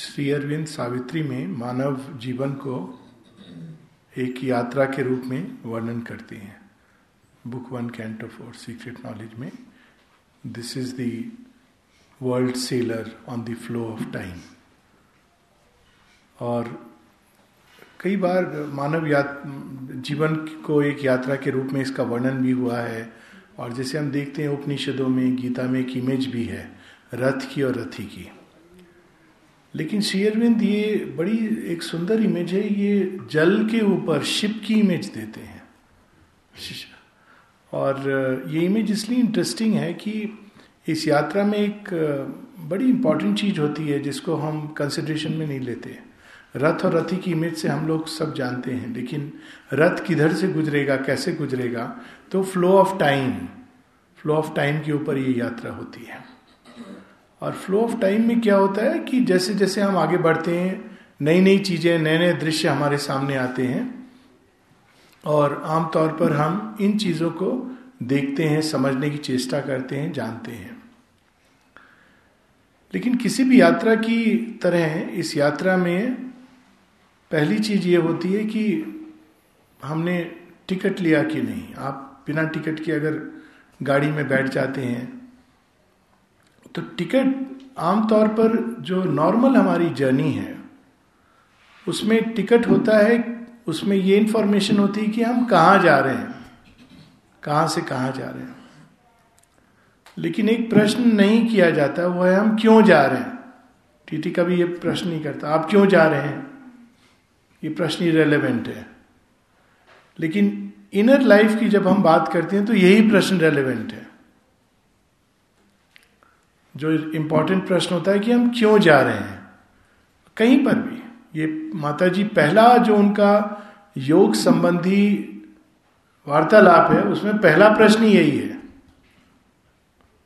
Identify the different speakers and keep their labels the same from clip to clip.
Speaker 1: श्री अरविंद सावित्री में मानव जीवन को एक यात्रा के रूप में वर्णन करती हैं book one canto four secret knowledge में this is the world seller on the flow of time और कई बार मानव यात जीवन को एक यात्रा के रूप में इसका वर्णन भी हुआ है और जैसे हम देखते हैं उपनिषदों में गीता में एक इमेज भी है रथ की और रथी की लेकिन शेयरविंद ये बड़ी एक सुंदर इमेज है ये जल के ऊपर शिप की इमेज देते हैं और ये इमेज इसलिए इंटरेस्टिंग है कि इस यात्रा में एक बड़ी इंपॉर्टेंट चीज होती है जिसको हम कंसिडरेशन में नहीं लेते रथ और रथी की इमेज से हम लोग सब जानते हैं लेकिन रथ किधर से गुजरेगा कैसे गुजरेगा तो flow of time flow of time के ऊपर ये यात्रा होती है और फ्लो ऑफ टाइम में क्या होता है कि जैसे जैसे हम आगे बढ़ते हैं नई नई चीजें नए नए दृश्य हमारे सामने आते हैं और आमतौर पर हम इन चीजों को देखते हैं समझने की चेष्टा करते हैं जानते हैं लेकिन किसी भी यात्रा की तरह इस यात्रा में पहली चीज ये होती है कि हमने टिकट लिया कि नहीं आप बिना टिकट के अगर गाड़ी में बैठ जाते हैं तो टिकट आमतौर पर जो नॉर्मल हमारी जर्नी है उसमें टिकट होता है उसमें ये इंफॉर्मेशन होती है कि हम कहाँ जा रहे हैं कहाँ से कहाँ जा रहे हैं लेकिन एक प्रश्न नहीं किया जाता वो है हम क्यों जा रहे हैं टीटी कभी ये प्रश्न नहीं करता आप क्यों जा रहे हैं ये प्रश्न ही रेलेवेंट है लेकिन इनर लाइफ की जब हम बात करते हैं तो यही प्रश्न रेलेवेंट है जो इम्पोर्टेंट प्रश्न होता है कि हम क्यों जा रहे हैं कहीं पर भी ये माता जी पहला जो उनका योग संबंधी वार्तालाप है उसमें पहला प्रश्न यही है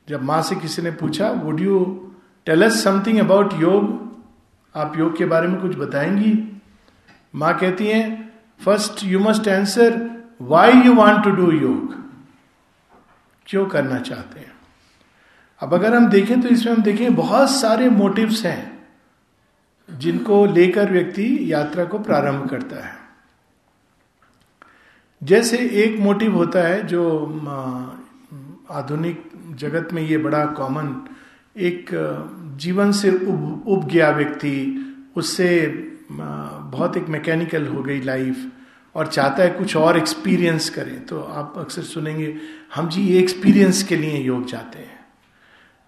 Speaker 1: जब माँ से किसी ने पूछा would you tell us something about yoga आप योग के बारे में कुछ बताएंगी माँ कहती हैं first you must answer why you want to do yoga क्यों करना चाहते हैं अब अगर हम देखें तो इसमें हम देखें बहुत सारे मोटिव्स हैं जिनको लेकर व्यक्ति यात्रा को प्रारंभ करता है जैसे एक मोटिव होता है जो आधुनिक जगत में ये बड़ा कॉमन एक जीवन से उब उब गया व्यक्ति उससे बहुत एक मैकेनिकल हो गई लाइफ और चाहता है कुछ और एक्सपीरियंस करें तो आप अक्सर सुनेंगे हम जी ये एक्सपीरियंस के लिए योग जाते हैं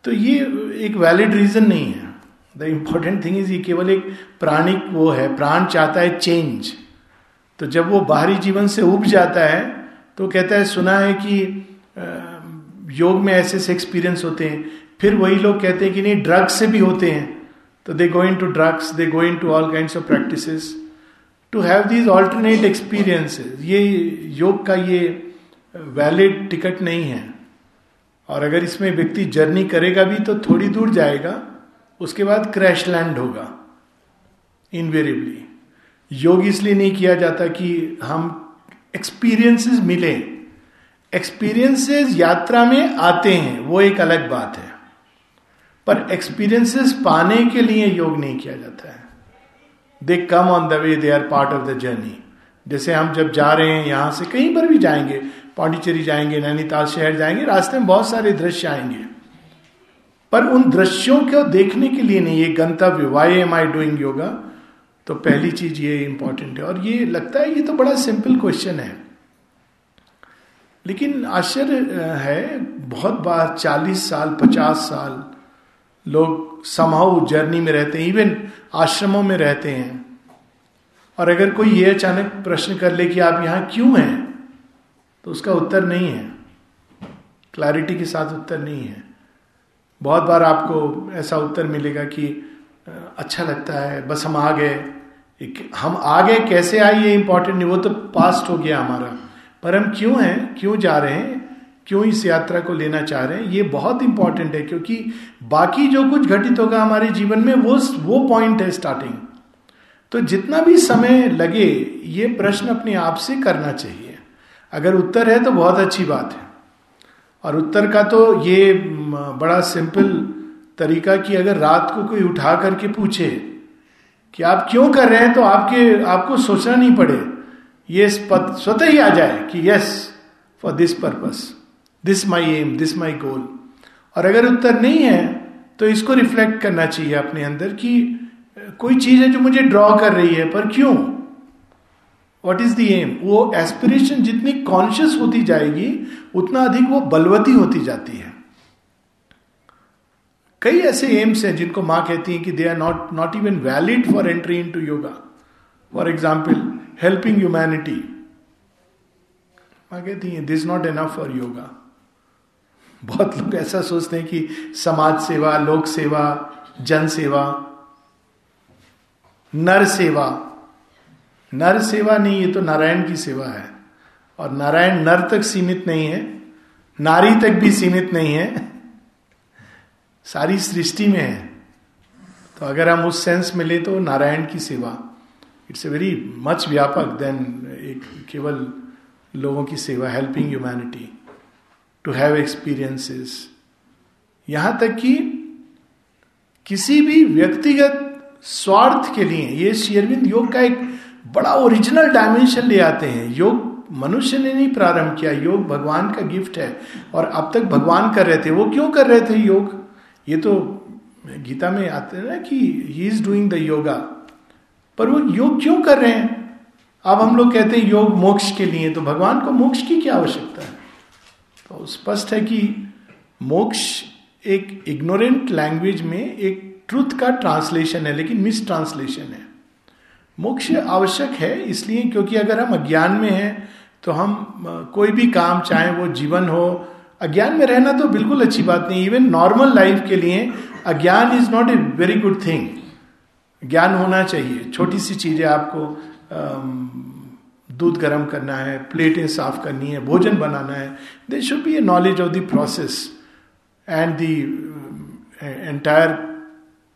Speaker 1: तो ये एक वैलिड रीजन नहीं है द इम्पॉर्टेंट थिंग इज ये केवल एक प्राणिक वो है प्राण चाहता है चेंज तो जब वो बाहरी जीवन से उब जाता है तो कहता है सुना है कि योग में ऐसे ऐसे एक्सपीरियंस होते हैं फिर वही लोग कहते हैं कि नहीं ड्रग्स से भी होते हैं तो they going to drugs they going to all kind of practice to have these alternate experiences ये योग का ये वैलिड टिकट नहीं है और अगर इसमें व्यक्ति जर्नी करेगा भी तो थोड़ी दूर जाएगा उसके बाद क्रैश लैंड होगा इनवेरेबली योग इसलिए नहीं किया जाता कि हम एक्सपीरियंसेस मिले एक्सपीरियंसेस यात्रा में आते हैं वो एक अलग बात है पर एक्सपीरियंसेस पाने के लिए योग नहीं किया जाता है they come on the way they are part of the journey जैसे हम जब जा रहे हैं यहां से कहीं पर भी जाएंगे पांडिचेरी जाएंगे नैनीताल शहर जाएंगे रास्ते में बहुत सारे दृश्य आएंगे पर उन दृश्यों को देखने के लिए नहीं ये गंतव्य why am I doing yoga तो पहली चीज ये इंपॉर्टेंट है और ये लगता है ये तो बड़ा सिंपल क्वेश्चन है लेकिन आश्चर्य है बहुत बार चालीस साल पचास साल लोग समाउ जर्नी में रहते हैं इवन आश्रमों में रहते हैं और अगर कोई ये अचानक प्रश्न कर ले कि आप यहां क्यों हैं तो उसका उत्तर नहीं है क्लैरिटी के साथ उत्तर नहीं है बहुत बार आपको ऐसा उत्तर मिलेगा कि अच्छा लगता है बस हम आ गए हम आ गए कैसे आए ये इंपॉर्टेंट नहीं वो तो पास्ट हो गया हमारा पर हम क्यों हैं क्यों जा रहे हैं क्यों इस यात्रा को लेना चाह रहे हैं ये बहुत इंपॉर्टेंट है क्योंकि बाकी जो कुछ घटित होगा हमारे जीवन में वो वो पॉइंट है स्टार्टिंग तो जितना भी समय लगे ये प्रश्न अपने आप से करना चाहिए अगर उत्तर है तो बहुत अच्छी बात है और उत्तर का तो ये बड़ा सिंपल तरीका कि अगर रात को कोई उठा करके पूछे कि आप क्यों कर रहे हैं तो आपके आपको सोचना नहीं पड़े ये स्वतः ही आ जाए कि yes for this purpose this my aim this my goal और अगर उत्तर नहीं है तो इसको रिफ्लेक्ट करना चाहिए अपने अंदर कि कोई चीज है जो मुझे ड्रॉ कर रही है पर क्यों वॉट इज द एम वो एस्पिरेशन जितनी कॉन्शियस होती जाएगी उतना अधिक वो बलवती होती जाती है कई ऐसे एम्स हैं जिनको माँ कहती है कि they are not not even valid for entry into yoga for example helping humanity माँ कहती है this not enough for yoga बहुत लोग ऐसा सोचते हैं कि समाज सेवा लोक सेवा जन सेवा नर सेवा नर सेवा नहीं ये तो नारायण की सेवा है और नारायण नर तक सीमित नहीं है नारी तक भी सीमित नहीं है सारी सृष्टि में है तो अगर हम उस सेंस में ले तो नारायण की सेवा इट्स ए वेरी मच व्यापक देन एक केवल लोगों की सेवा helping humanity to have experiences यहां तक कि किसी भी व्यक्तिगत स्वार्थ के लिए ये शेयरविंद योग का एक बड़ा ओरिजिनल डायमेंशन ले आते हैं योग मनुष्य ने नहीं प्रारंभ किया योग भगवान का गिफ्ट है और अब तक भगवान कर रहे थे वो क्यों कर रहे थे योग ये तो गीता में आते हैं ना कि he is doing the yoga पर वो योग क्यों कर रहे हैं अब हम लोग कहते हैं योग मोक्ष के लिए तो भगवान को मोक्ष की क्या आवश्यकता है तो स्पष्ट है कि मोक्ष एक इग्नोरेंट लैंग्वेज में एक ट्रुथ का ट्रांसलेशन है लेकिन मिस ट्रांसलेशन है मोक्ष आवश्यक है इसलिए क्योंकि अगर हम अज्ञान में हैं तो हम कोई भी काम चाहे वो जीवन हो अज्ञान में रहना तो बिल्कुल अच्छी बात नहीं इवन नॉर्मल लाइफ के लिए अज्ञान is not a very good thing ज्ञान होना चाहिए छोटी सी चीजें आपको दूध गर्म करना है प्लेटें साफ करनी है भोजन बनाना है they should be a knowledge of the process and the entire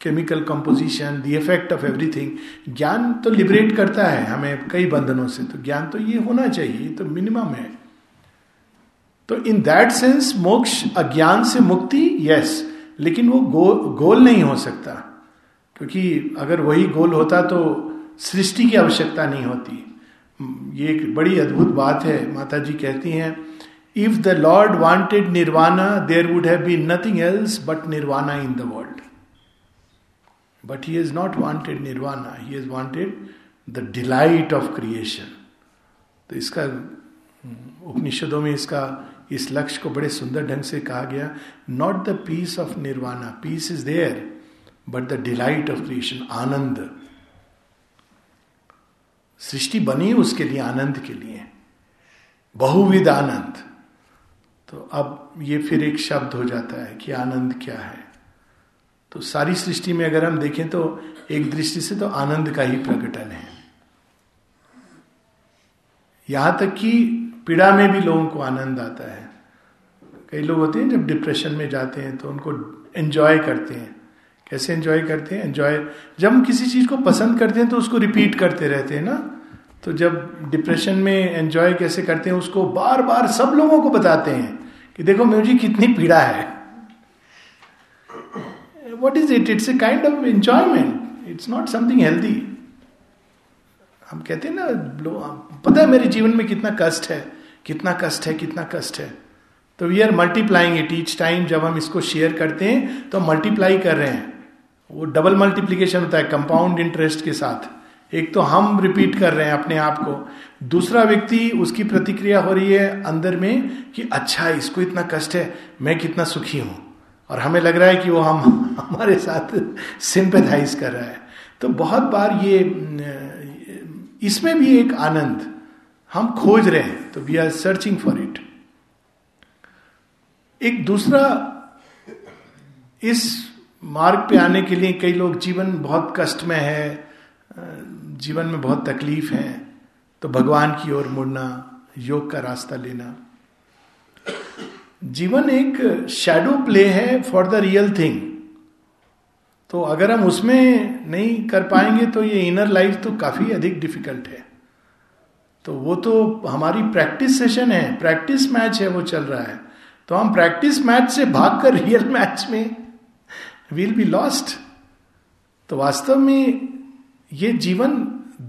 Speaker 1: chemical composition the effect of everything ज्ञान तो लिबरेट करता है हमें कई बंधनों से तो ज्ञान तो ये होना चाहिए तो मिनिमम है तो इन दैट सेंस मोक्ष अज्ञान से मुक्ति यस लेकिन वो गो, गोल नहीं हो सकता क्योंकि अगर वही गोल होता तो सृष्टि की आवश्यकता नहीं होती ये एक बड़ी अद्भुत बात है माता जी कहती हैं if the Lord wanted nirvana there would have been nothing else but nirvana in the world but he is not wanted nirvana he is wanted the delight of creation तो इसका उपनिषदों में इसका इस लक्ष्य को बड़े सुंदर ढंग से कहा गया not the peace of nirvana peace is there but the delight of creation आनंद सृष्टि बनी उसके लिए आनंद के लिए बहुविध आनंद तो अब ये फिर एक शब्द हो जाता है कि आनंद क्या है तो सारी सृष्टि में अगर हम देखें तो एक दृष्टि से तो आनंद का ही प्रकटन है यहां तक कि पीड़ा में भी लोगों को आनंद आता है कई लोग होते हैं जब डिप्रेशन में जाते हैं तो उनको एंजॉय करते हैं कैसे एंजॉय करते हैं एंजॉय जब हम किसी चीज को पसंद करते हैं तो उसको रिपीट करते रहते हैं ना तो जब डिप्रेशन में एंजॉय कैसे करते हैं उसको बार बार सब लोगों को बताते हैं कि देखो जी कितनी पीड़ा है what is it? It's a kind of enjoyment. It's not something healthy हम कहते हैं ना पता है मेरे जीवन में कितना कष्ट है कितना कष्ट है कितना कष्ट है तो we are multiplying it each time जब हम इसको शेयर करते हैं तो मल्टीप्लाई कर रहे हैं वो डबल मल्टीप्लीकेशन होता है कंपाउंड इंटरेस्ट के साथ एक तो हम रिपीट कर रहे हैं अपने आप को दूसरा व्यक्ति उसकी प्रतिक्रिया हो रही है अंदर में कि अच्छा इसको इतना कष्ट है मैं कितना सुखी हूं और हमें लग रहा है कि वो हम हमारे साथ सिंपथाइज कर रहा है तो बहुत बार ये इसमें भी एक आनंद हम खोज रहे हैं तो we are searching for it एक दूसरा इस मार्ग पे आने के लिए कई लोग जीवन बहुत कष्ट में है जीवन में बहुत तकलीफ है तो भगवान की ओर मुड़ना योग का रास्ता लेना जीवन एक शैडो प्ले है फॉर द रियल थिंग तो अगर हम उसमें नहीं कर पाएंगे तो ये इनर लाइफ तो काफी अधिक डिफिकल्ट है तो वो तो हमारी प्रैक्टिस सेशन है प्रैक्टिस मैच है वो चल रहा है तो हम प्रैक्टिस मैच से भागकर रियल मैच में विल बी लॉस्ट तो वास्तव में ये जीवन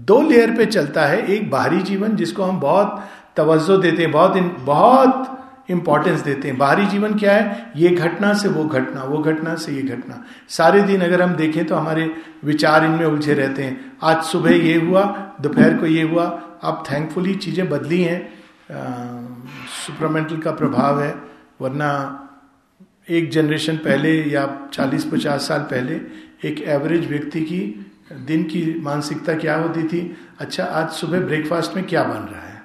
Speaker 1: दो लेयर पे चलता है एक बाहरी जीवन जिसको हम बहुत तवज्जो देते हैं बहुत इन, बहुत इंपॉर्टेंस देते हैं बाहरी जीवन क्या है ये घटना से वो घटना वो घटना से ये घटना सारे दिन अगर हम देखें तो हमारे विचार इनमें उलझे रहते हैं आज सुबह ये हुआ दोपहर को ये हुआ अब थैंकफुली चीज़ें बदली हैं सुपरमेंटल का प्रभाव है वरना एक जनरेशन पहले या 40-50 साल पहले एक एवरेज व्यक्ति की दिन की मानसिकता क्या होती थी अच्छा आज सुबह ब्रेकफास्ट में क्या बन रहा है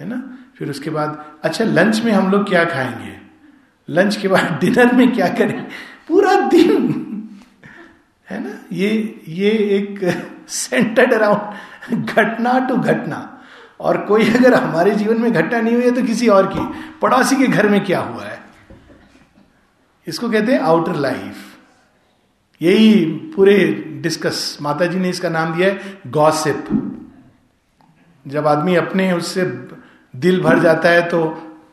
Speaker 1: है ना फिर उसके बाद अच्छा लंच में हम लोग क्या खाएंगे लंच के बाद डिनर में क्या करें पूरा दिन है ना ये ये एक सेंटर्ड अराउंड घटना टू घटना और कोई अगर हमारे जीवन में घटना नहीं हुई है तो किसी और की पड़ोसी के घर में क्या हुआ है इसको कहते हैं आउटर लाइफ यही पूरे डिस्कस माता जी ने इसका नाम दिया है गॉसिप जब आदमी अपने उससे दिल भर जाता है तो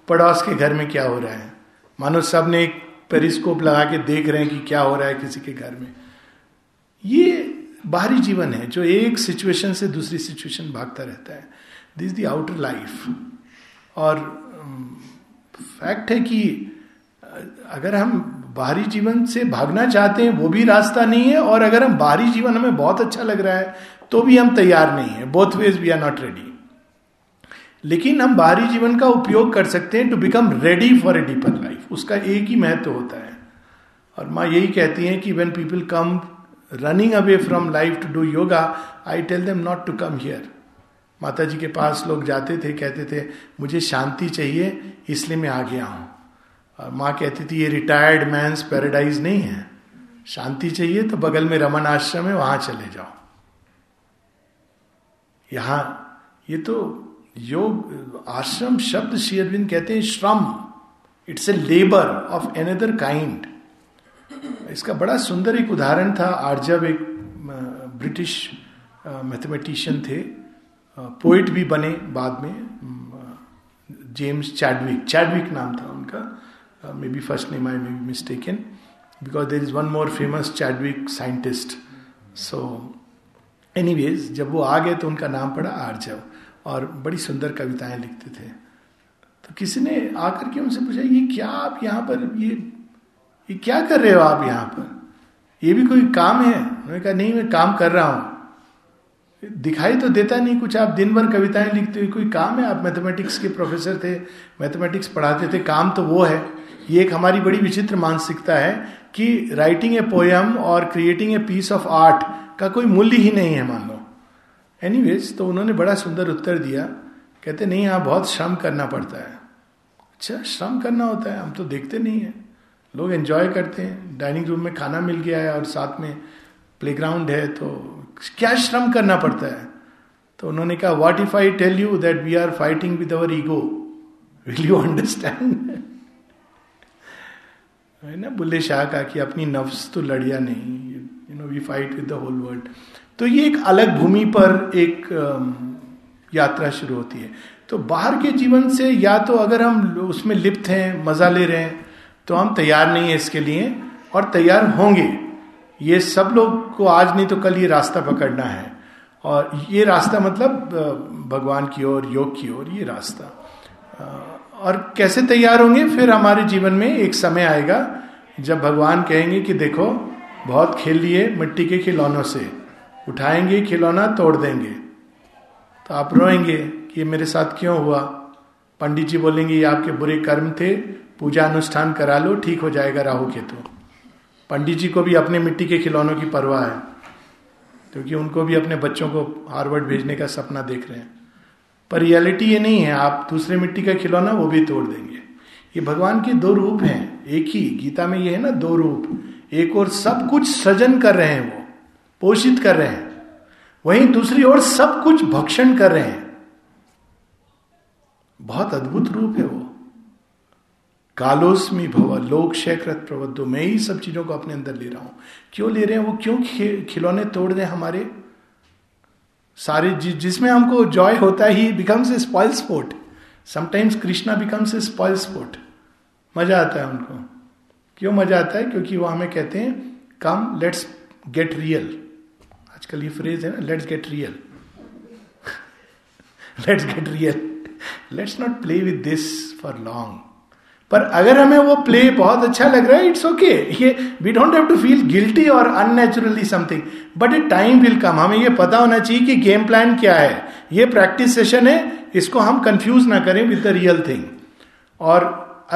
Speaker 1: पड़ोस के घर में क्या हो रहा है मानो सब ने एक पेरिस्कोप लगा के देख रहे हैं कि क्या हो रहा है किसी के घर में ये बाहरी जीवन है जो एक सिचुएशन से दूसरी सिचुएशन भागता रहता है दिस दी आउटर लाइफ और फैक्ट um, है कि अगर हम बाहरी जीवन से भागना चाहते हैं वो भी रास्ता नहीं है और अगर हम बाहरी जीवन हमें बहुत अच्छा लग रहा है तो भी हम तैयार नहीं है both ways we are not ready लेकिन हम बाहरी जीवन का उपयोग कर सकते हैं to become ready for a deeper life उसका एक ही महत्व होता है और माँ यही कहती हैं कि when people come running away from life to do yoga I tell them not to come here माता जी के पास लोग जाते थे कहते थे मुझे शांति चाहिए इसलिए मैं आ गया हूँ और माँ कहती थी ये रिटायर्ड मैंस पैराडाइज नहीं है शांति चाहिए तो बगल में रमन आश्रम है वहां चले जाओ यहाँ ये तो योग आश्रम शब्द शेयरविंद कहते हैं श्रम it's a labour of another kind इसका बड़ा सुंदर एक उदाहरण था आर्जब एक ब्रिटिश मैथमेटिशियन थे पोइट भी बने बाद में जेम्स चैडविक चैडविक नाम था उनका maybe first name I may be mistaken because there is one more famous Chadwick scientist so any जब वो आ गए तो उनका नाम पड़ा आर्जव और बड़ी सुंदर कविताएं लिखते थे तो किसी ने आकर के उनसे पूछा ये क्या आप यहाँ पर ये ये क्या कर रहे हो आप यहाँ पर ये भी कोई काम है उन्होंने कहा नहीं मैं काम कर रहा हूँ दिखाई तो देता नहीं कुछ आप दिन भर कविताएं लिखते हुए कोई काम है आप मैथमेटिक्स के प्रोफेसर थे मैथमेटिक्स पढ़ाते थे काम तो वो है ये एक हमारी बड़ी विचित्र मानसिकता है कि राइटिंग ए पोयम और creating a piece of art का कोई मूल्य ही नहीं है मान लो एनीवेज तो उन्होंने बड़ा सुंदर उत्तर दिया कहते नहीं यहाँ बहुत श्रम करना पड़ता है अच्छा श्रम करना होता है हम तो देखते नहीं है लोग एंजॉय करते हैं डाइनिंग रूम में खाना मिल गया है और साथ में प्लेग्राउंड है तो क्या श्रम करना पड़ता है तो उन्होंने कहा what if I tell you that we are fighting with our ego will you understand है ना बुल्ले शाह का कि अपनी नफ्स तो लड़िया नहीं you know we fight with the whole world तो ये एक अलग भूमि पर एक यात्रा शुरू होती है तो बाहर के जीवन से या तो अगर हम उसमें लिप्त हैं मजा ले रहे हैं तो हम तैयार नहीं है इसके लिए और तैयार होंगे ये सब लोग को आज नहीं तो कल ये रास्ता पकड़ना है और ये रास्ता मतलब भगवान की ओर योग की ओर ये रास्ता और कैसे तैयार होंगे फिर हमारे जीवन में एक समय आएगा जब भगवान कहेंगे कि देखो बहुत खेल लिए मिट्टी के खिलौनों से उठाएंगे खिलौना तोड़ देंगे तो आप रोएंगे कि ये मेरे साथ क्यों हुआ पंडित जी बोलेंगे ये आपके बुरे कर्म थे पूजा अनुष्ठान करा लो ठीक हो जाएगा राहु केतु पंडित जी को भी अपने मिट्टी के खिलौनों की परवाह है क्योंकि उनको भी अपने बच्चों को हार्वर्ड भेजने का सपना देख रहे हैं पर रियलिटी ये नहीं है आप दूसरे मिट्टी का खिलौना वो भी तोड़ देंगे ये भगवान के दो रूप हैं एक ही गीता में ये है ना दो रूप एक और सब कुछ सृजन कर रहे हैं वो पोषित कर रहे हैं वहीं दूसरी ओर सब कुछ भक्षण कर रहे हैं बहुत अद्भुत रूप है वो कालोस्मी भव लोक शैकृत प्रबद्ध मैं ही सब चीजों को अपने अंदर ले रहा हूं क्यों ले रहे हैं वो क्यों खिलौने तोड़ रहे हैं हमारे सारे जि, जिसमें हमको जॉय होता he becomes a spoil sport sometimes Krishna becomes a spoil sport मजा आता है उनको क्यों मजा आता है क्योंकि वो हमें कहते हैं कम लेट्स गेट रियल आजकल ये फ्रेज है ना let's get real let's get real let's not play with this for long पर अगर हमें वो प्ले बहुत अच्छा लग रहा है इट्स ओके ये we don't have to feel guilty और unnaturally something but a time will come हमें ये पता होना चाहिए कि गेम प्लान क्या है ये प्रैक्टिस सेशन है इसको हम कंफ्यूज ना करें विद द रियल थिंग और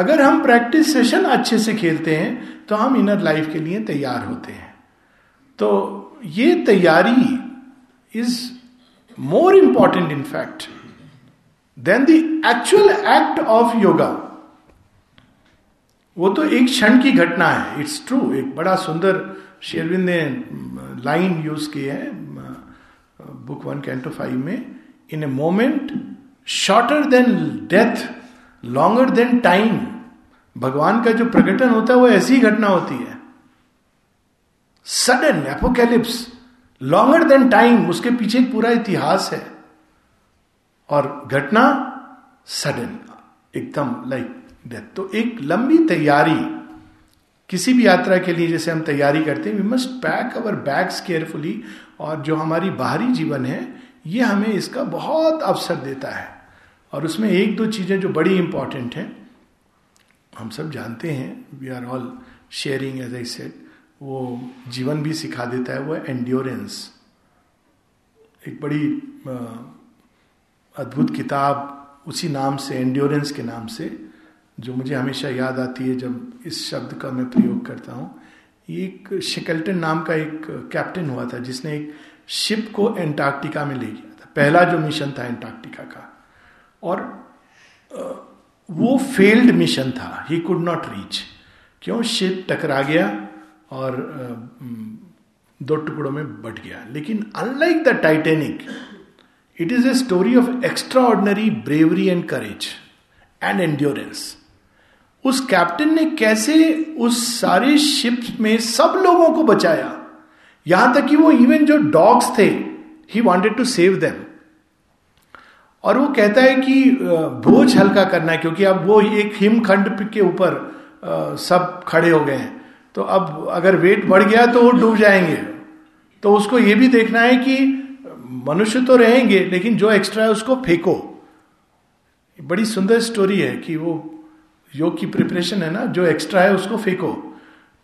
Speaker 1: अगर हम प्रैक्टिस सेशन अच्छे से खेलते हैं तो हम इनर लाइफ के लिए तैयार होते हैं तो ये तैयारी is more important in fact than the actual act of yoga वो तो एक क्षण की घटना है इट्स ट्रू एक बड़ा सुंदर शेरविंद ने लाइन यूज की है बुक वन कैंटो फाइव में in a moment shorter than death longer than time भगवान का जो प्रकटन होता है वो ऐसी घटना होती है sudden apocalypse longer than time उसके पीछे पूरा इतिहास है और घटना सडन एकदम लाइक डेथ तो एक लंबी तैयारी किसी भी यात्रा के लिए जैसे हम तैयारी करते हैं we must pack our bags carefully और जो हमारी बाहरी जीवन है ये हमें इसका बहुत अवसर देता है और उसमें एक दो चीज़ें जो बड़ी इंपॉर्टेंट हैं हम सब जानते हैं we are all sharing as I said वो जीवन भी सिखा देता है वो एंड्योरेंस एक बड़ी अद्भुत किताब उसी नाम से एंड्योरेंस के नाम से जो मुझे हमेशा याद आती है जब इस शब्द का मैं प्रयोग करता हूँ एक शिकल्टन नाम का एक कैप्टन हुआ था जिसने एक शिप को एंटार्क्टिका में ले गया था पहला जो मिशन था एंटार्क्टिका का और वो फेल्ड मिशन था ही कुड नॉट रीच क्यों शिप टकरा गया और दो टुकड़ों में बट गया लेकिन unlike the Titanic it is a story of extraordinary bravery and courage and endurance उस कैप्टन ने कैसे उस सारे शिप में सब लोगों को बचाया यहां तक कि वो इवन जो डॉग्स थे he wanted to save them और वो कहता है कि बोझ हल्का करना है क्योंकि अब वो एक हिमखंड के ऊपर सब खड़े हो गए हैं तो अब अगर वेट बढ़ गया तो वो डूब जाएंगे तो उसको ये भी देखना है कि मनुष्य तो रहेंगे लेकिन जो एक्स्ट्रा है उसको फेंको बड़ी सुंदर स्टोरी है कि वो योग की प्रिपरेशन है ना जो एक्स्ट्रा है उसको फेंको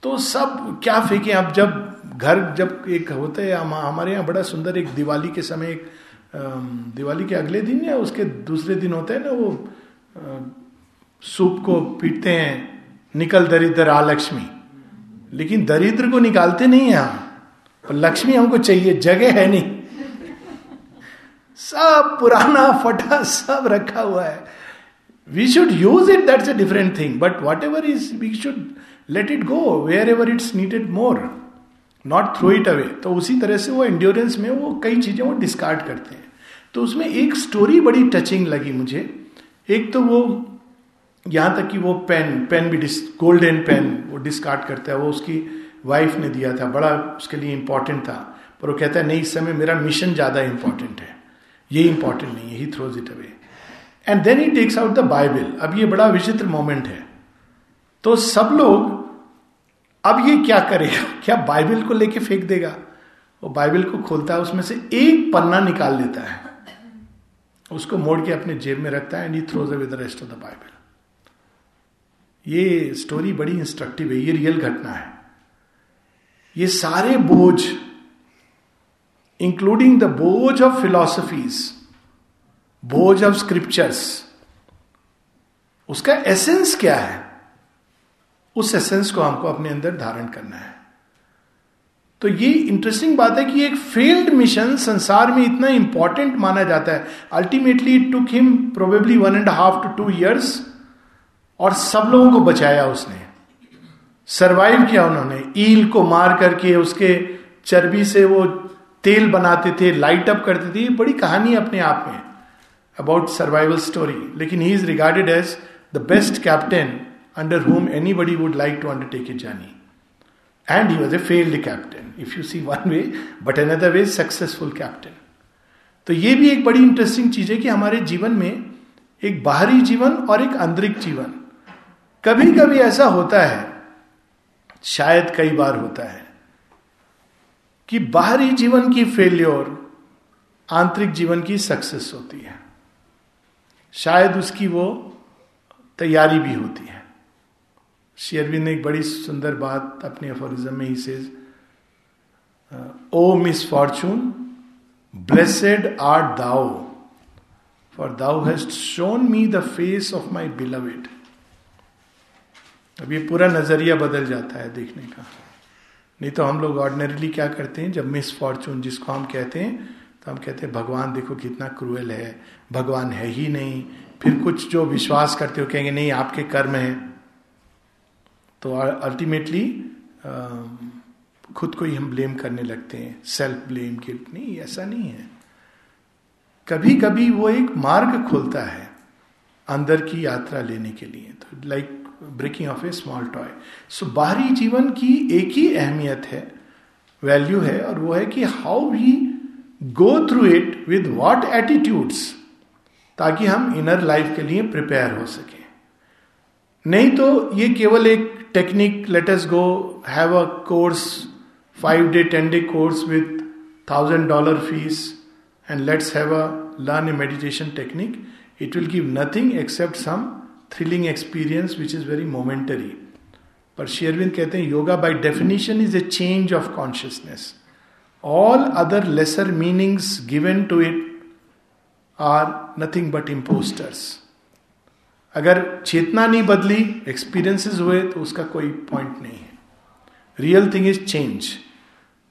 Speaker 1: तो सब क्या फेंके अब जब घर जब एक होते हैं हमारे यहाँ बड़ा सुंदर एक दिवाली के समय एक दिवाली के अगले दिन या उसके दूसरे दिन होते हैं ना वो सूप को पीटते हैं निकल दरिद्र आ लक्ष्मी लेकिन दरिद्र को निकालते नहीं है पर लक्ष्मी हमको चाहिए जगह है नहीं सब पुराना फटा सब रखा हुआ है we should use it that's a different thing but whatever is we should let it go wherever it's needed more not throw it away तो उसी तरह से वो एंड्योरेंस में वो कई चीजें वो डिस्कार्ड करते हैं तो उसमें एक स्टोरी बड़ी टचिंग लगी मुझे एक तो वो यहाँ तक कि वो पेन पेन भी डिस गोल्डन पेन वो डिस्कार्ड करता है वो उसकी वाइफ ने दिया था बड़ा उसके लिए इंपॉर्टेंट था पर वो कहता है नहीं इस समय मेरा मिशन ज़्यादा इंपॉर्टेंट है ये इंपॉर्टेंट नहीं है he throws it away and then he takes out the Bible अब ये बड़ा विचित्र मोमेंट है तो सब लोग अब ये क्या करेगा क्या बाइबल को लेके फेंक देगा वो बाइबल को खोलता है उसमें से एक पन्ना निकाल लेता है उसको मोड़ के अपने जेब में रखता है and he throws away the rest of the Bible ये स्टोरी बड़ी इंस्ट्रक्टिव है ये रियल घटना है ये सारे बोझ इंक्लूडिंग द बोझ ऑफ फिलोसफीज बोझ ऑफ स्क्रिप्चर्स उसका एसेंस क्या है उस एसेंस को हमको अपने अंदर धारण करना है तो ये इंटरेस्टिंग बात है कि एक फेल्ड मिशन संसार में इतना इंपॉर्टेंट माना जाता है ultimately took him probably one and half two two years और सब लोगों को बचाया उसने सरवाइव किया उन्होंने ईल को मार करके उसके चर्बी से वो तेल बनाते थे लाइट अप करते थे बड़ी कहानी अपने आप में अबाउट सर्वाइवल स्टोरी लेकिन he is regarded as the best captain under whom anybody would like to undertake it journey and he was a failed captain if you see one way but another way successful captain तो ये भी एक बड़ी interesting चीज है कि हमारे जीवन में एक बाहरी जीवन और एक आंतरिक जीवन कभी कभी ऐसा होता है शायद कई बार होता है कि बाहरी जीवन की फेल्योर आंतरिक जीवन की सक्सेस होती है शायद उसकी वो तैयारी भी होती है शेयरविंद ने एक बड़ी सुंदर बात अपने अफोरिज्म में he says O misfortune blessed are thou for thou hast shown me the face of my beloved अब ये पूरा नजरिया बदल जाता है देखने का नहीं तो हम लोग ऑर्डिनरीली क्या करते हैं जब मिस फॉर्चून जिसको हम कहते हैं तो हम कहते हैं भगवान देखो कितना क्रूएल है भगवान है ही नहीं फिर कुछ जो विश्वास करते हो कहेंगे नहीं आपके कर्म है तो अल्टीमेटली खुद को ही हम ब्लेम करने लगते हैं सेल्फ ब्लेम के नहीं ऐसा नहीं है कभी कभी वो एक मार्ग खोलता है अंदर की यात्रा लेने के लिए तो like like, breaking of a small toy so बाहरी जीवन की एक ही अहमियत है वैल्यू है और वो है कि how we go through it with what attitudes ताकि हम इनर लाइफ के लिए प्रिपेयर हो सके नहीं तो ये केवल एक technique let's go have a course five day ten day course with thousand dollar fees and let's have a learn A meditation technique it will give nothing except some thrilling experience which is very momentary पर शेयरविंद कहते हैं yoga by definition is a change of consciousness all other lesser meanings given to it are nothing but impostors अगर चेतना नहीं बदली experiences हुए तो उसका कोई पॉइंट नहीं है रियल थिंग इज चेंज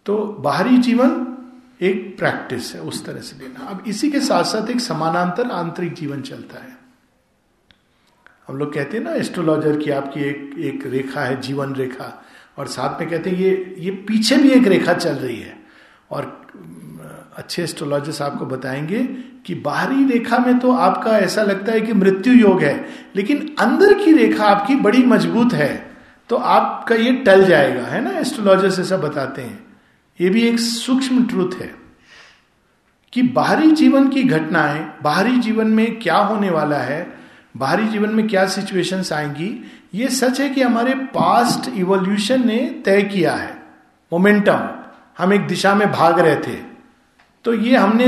Speaker 1: तो बाहरी जीवन एक प्रैक्टिस है उस तरह से लेना अब इसी के साथ साथ एक समानांतर आंतरिक जीवन चलता है हम लोग कहते हैं ना एस्ट्रोलॉजर की आपकी एक एक रेखा है जीवन रेखा और साथ में कहते हैं ये ये पीछे भी एक रेखा चल रही है और अच्छे एस्ट्रोलॉजिस्ट आपको बताएंगे कि बाहरी रेखा में तो आपका ऐसा लगता है कि मृत्यु योग है लेकिन अंदर की रेखा आपकी बड़ी मजबूत है तो आपका ये टल जाएगा है ना एस्ट्रोलॉजर्स ऐसा बताते हैं ये भी एक सूक्ष्म ट्रूथ है कि बाहरी जीवन की घटनाएं बाहरी जीवन में क्या होने वाला है बाहरी जीवन में क्या सिचुएशंस आएंगी ये सच है कि हमारे पास्ट इवोल्यूशन ने तय किया है मोमेंटम हम एक दिशा में भाग रहे थे तो ये हमने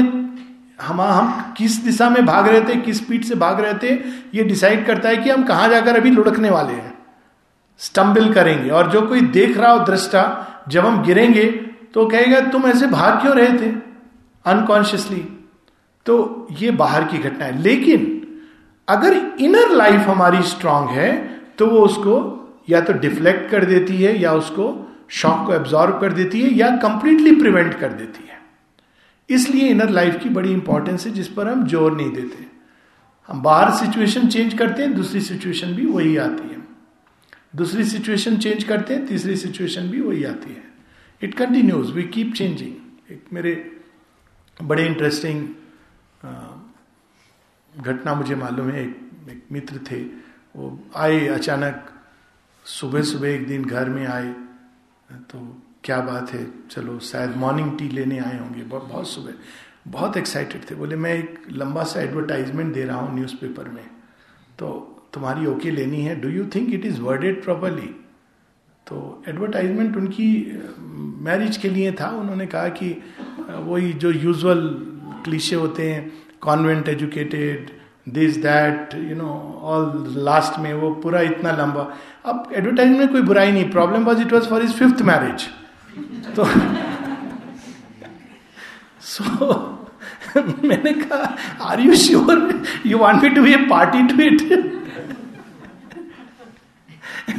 Speaker 1: हम हम किस दिशा में भाग रहे थे किस स्पीड से भाग रहे थे ये डिसाइड करता है कि हम कहाँ जाकर अभी लुढ़कने वाले हैं स्टम्बल करेंगे और जो कोई देख रहा हो दृष्टा जब हम गिरेंगे तो कहेगा तुम ऐसे भाग क्यों रहे थे अनकॉन्शियसली तो ये बाहर की घटना है लेकिन अगर इनर लाइफ हमारी स्ट्रांग है तो वो उसको या तो डिफ्लेक्ट कर देती है या उसको शॉक को एब्जॉर्ब कर देती है या कंप्लीटली प्रिवेंट कर देती है इसलिए इनर लाइफ की बड़ी इंपॉर्टेंस है जिस पर हम जोर नहीं देते हम बाहर सिचुएशन चेंज करते हैं दूसरी सिचुएशन भी वही आती है दूसरी सिचुएशन चेंज करते हैं तीसरी सिचुएशन भी वही आती है it continues we keep changing एक मेरे बड़े इंटरेस्टिंग घटना मुझे मालूम है एक, एक मित्र थे वो आए अचानक सुबह सुबह एक दिन घर में आए तो क्या बात है चलो शायद मॉर्निंग टी लेने आए होंगे बहुत बहुत सुबह बहुत एक्साइटेड थे बोले मैं एक लंबा सा एडवर्टाइजमेंट दे रहा हूँ न्यूज़पेपर में तो तुम्हारी ओके लेनी है do you think it is worded properly तो एडवर्टाइजमेंट उनकी मैरिज के लिए था उन्होंने कहा कि वही जो यूजल क्लीशे होते हैं convent educated this that you know all last में वो पूरा इतना लंबा अब एडवर्टाइजमेंट में कोई बुराई नहीं problem was it was for is fifth marriage तो सो मैंने कहा are you sure you want me to be a party to it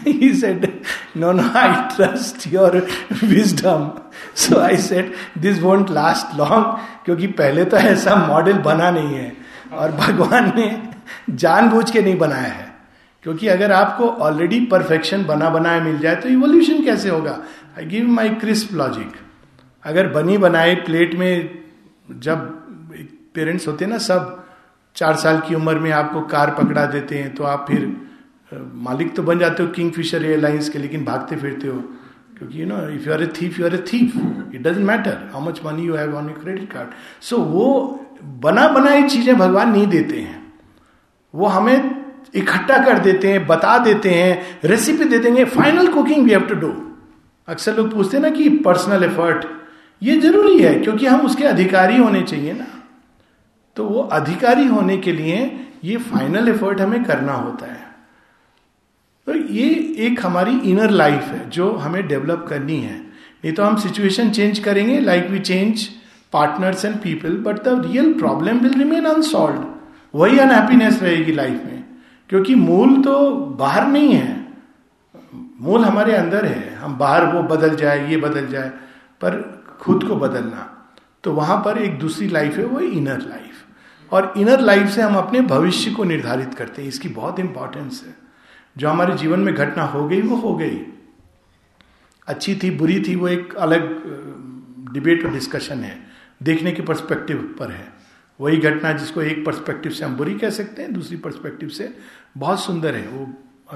Speaker 1: he said No, no, I trust your wisdom. So I said this won't last long क्योंकि पहले तो ऐसा model बना नहीं है और भगवान ने जानबूझ के नहीं बनाया है क्योंकि अगर आपको ऑलरेडी परफेक्शन बना बनाया मिल जाए तो इवोल्यूशन कैसे होगा I give my crisp logic अगर बनी बनाए प्लेट में जब पेरेंट्स होते हैं ना सब चार साल की उम्र में आपको कार पकड़ा देते हैं तो आप फिर मालिक तो बन जाते हो किंग फिशर एयरलाइंस के लेकिन भागते फिरते हो क्योंकि you know if you are a thief you are a thief it doesn't matter how much money you have on your credit card so वो बना बनाई चीजें भगवान नहीं देते हैं वो हमें इकट्ठा कर देते हैं बता देते हैं रेसिपी दे देंगे final cooking we have to do अक्सर लोग पूछते हैं ना कि पर्सनल एफर्ट ये जरूरी है क्योंकि हम उसके अधिकारी होने चाहिए ना तो वो अधिकारी होने के लिए ये फाइनल एफर्ट हमें करना होता है तो ये एक हमारी इनर लाइफ है जो हमें डेवलप करनी है नहीं तो हम सिचुएशन चेंज करेंगे like we change partners and people but the real problem will remain unsolved वही अनहैप्पीनेस रहेगी लाइफ में क्योंकि मूल तो बाहर नहीं है मूल हमारे अंदर है हम बाहर वो बदल जाए ये बदल जाए पर खुद को बदलना तो वहां पर एक दूसरी लाइफ है वो इनर लाइफ और इनर लाइफ से हम अपने भविष्य को निर्धारित करते हैं इसकी बहुत इंपॉर्टेंस है जो हमारे जीवन में घटना हो गई वो हो गई अच्छी थी बुरी थी वो एक अलग डिबेट और डिस्कशन है देखने के पर्सपेक्टिव पर है वही घटना जिसको एक पर्सपेक्टिव से हम बुरी कह सकते हैं दूसरी पर्सपेक्टिव से बहुत सुंदर है वो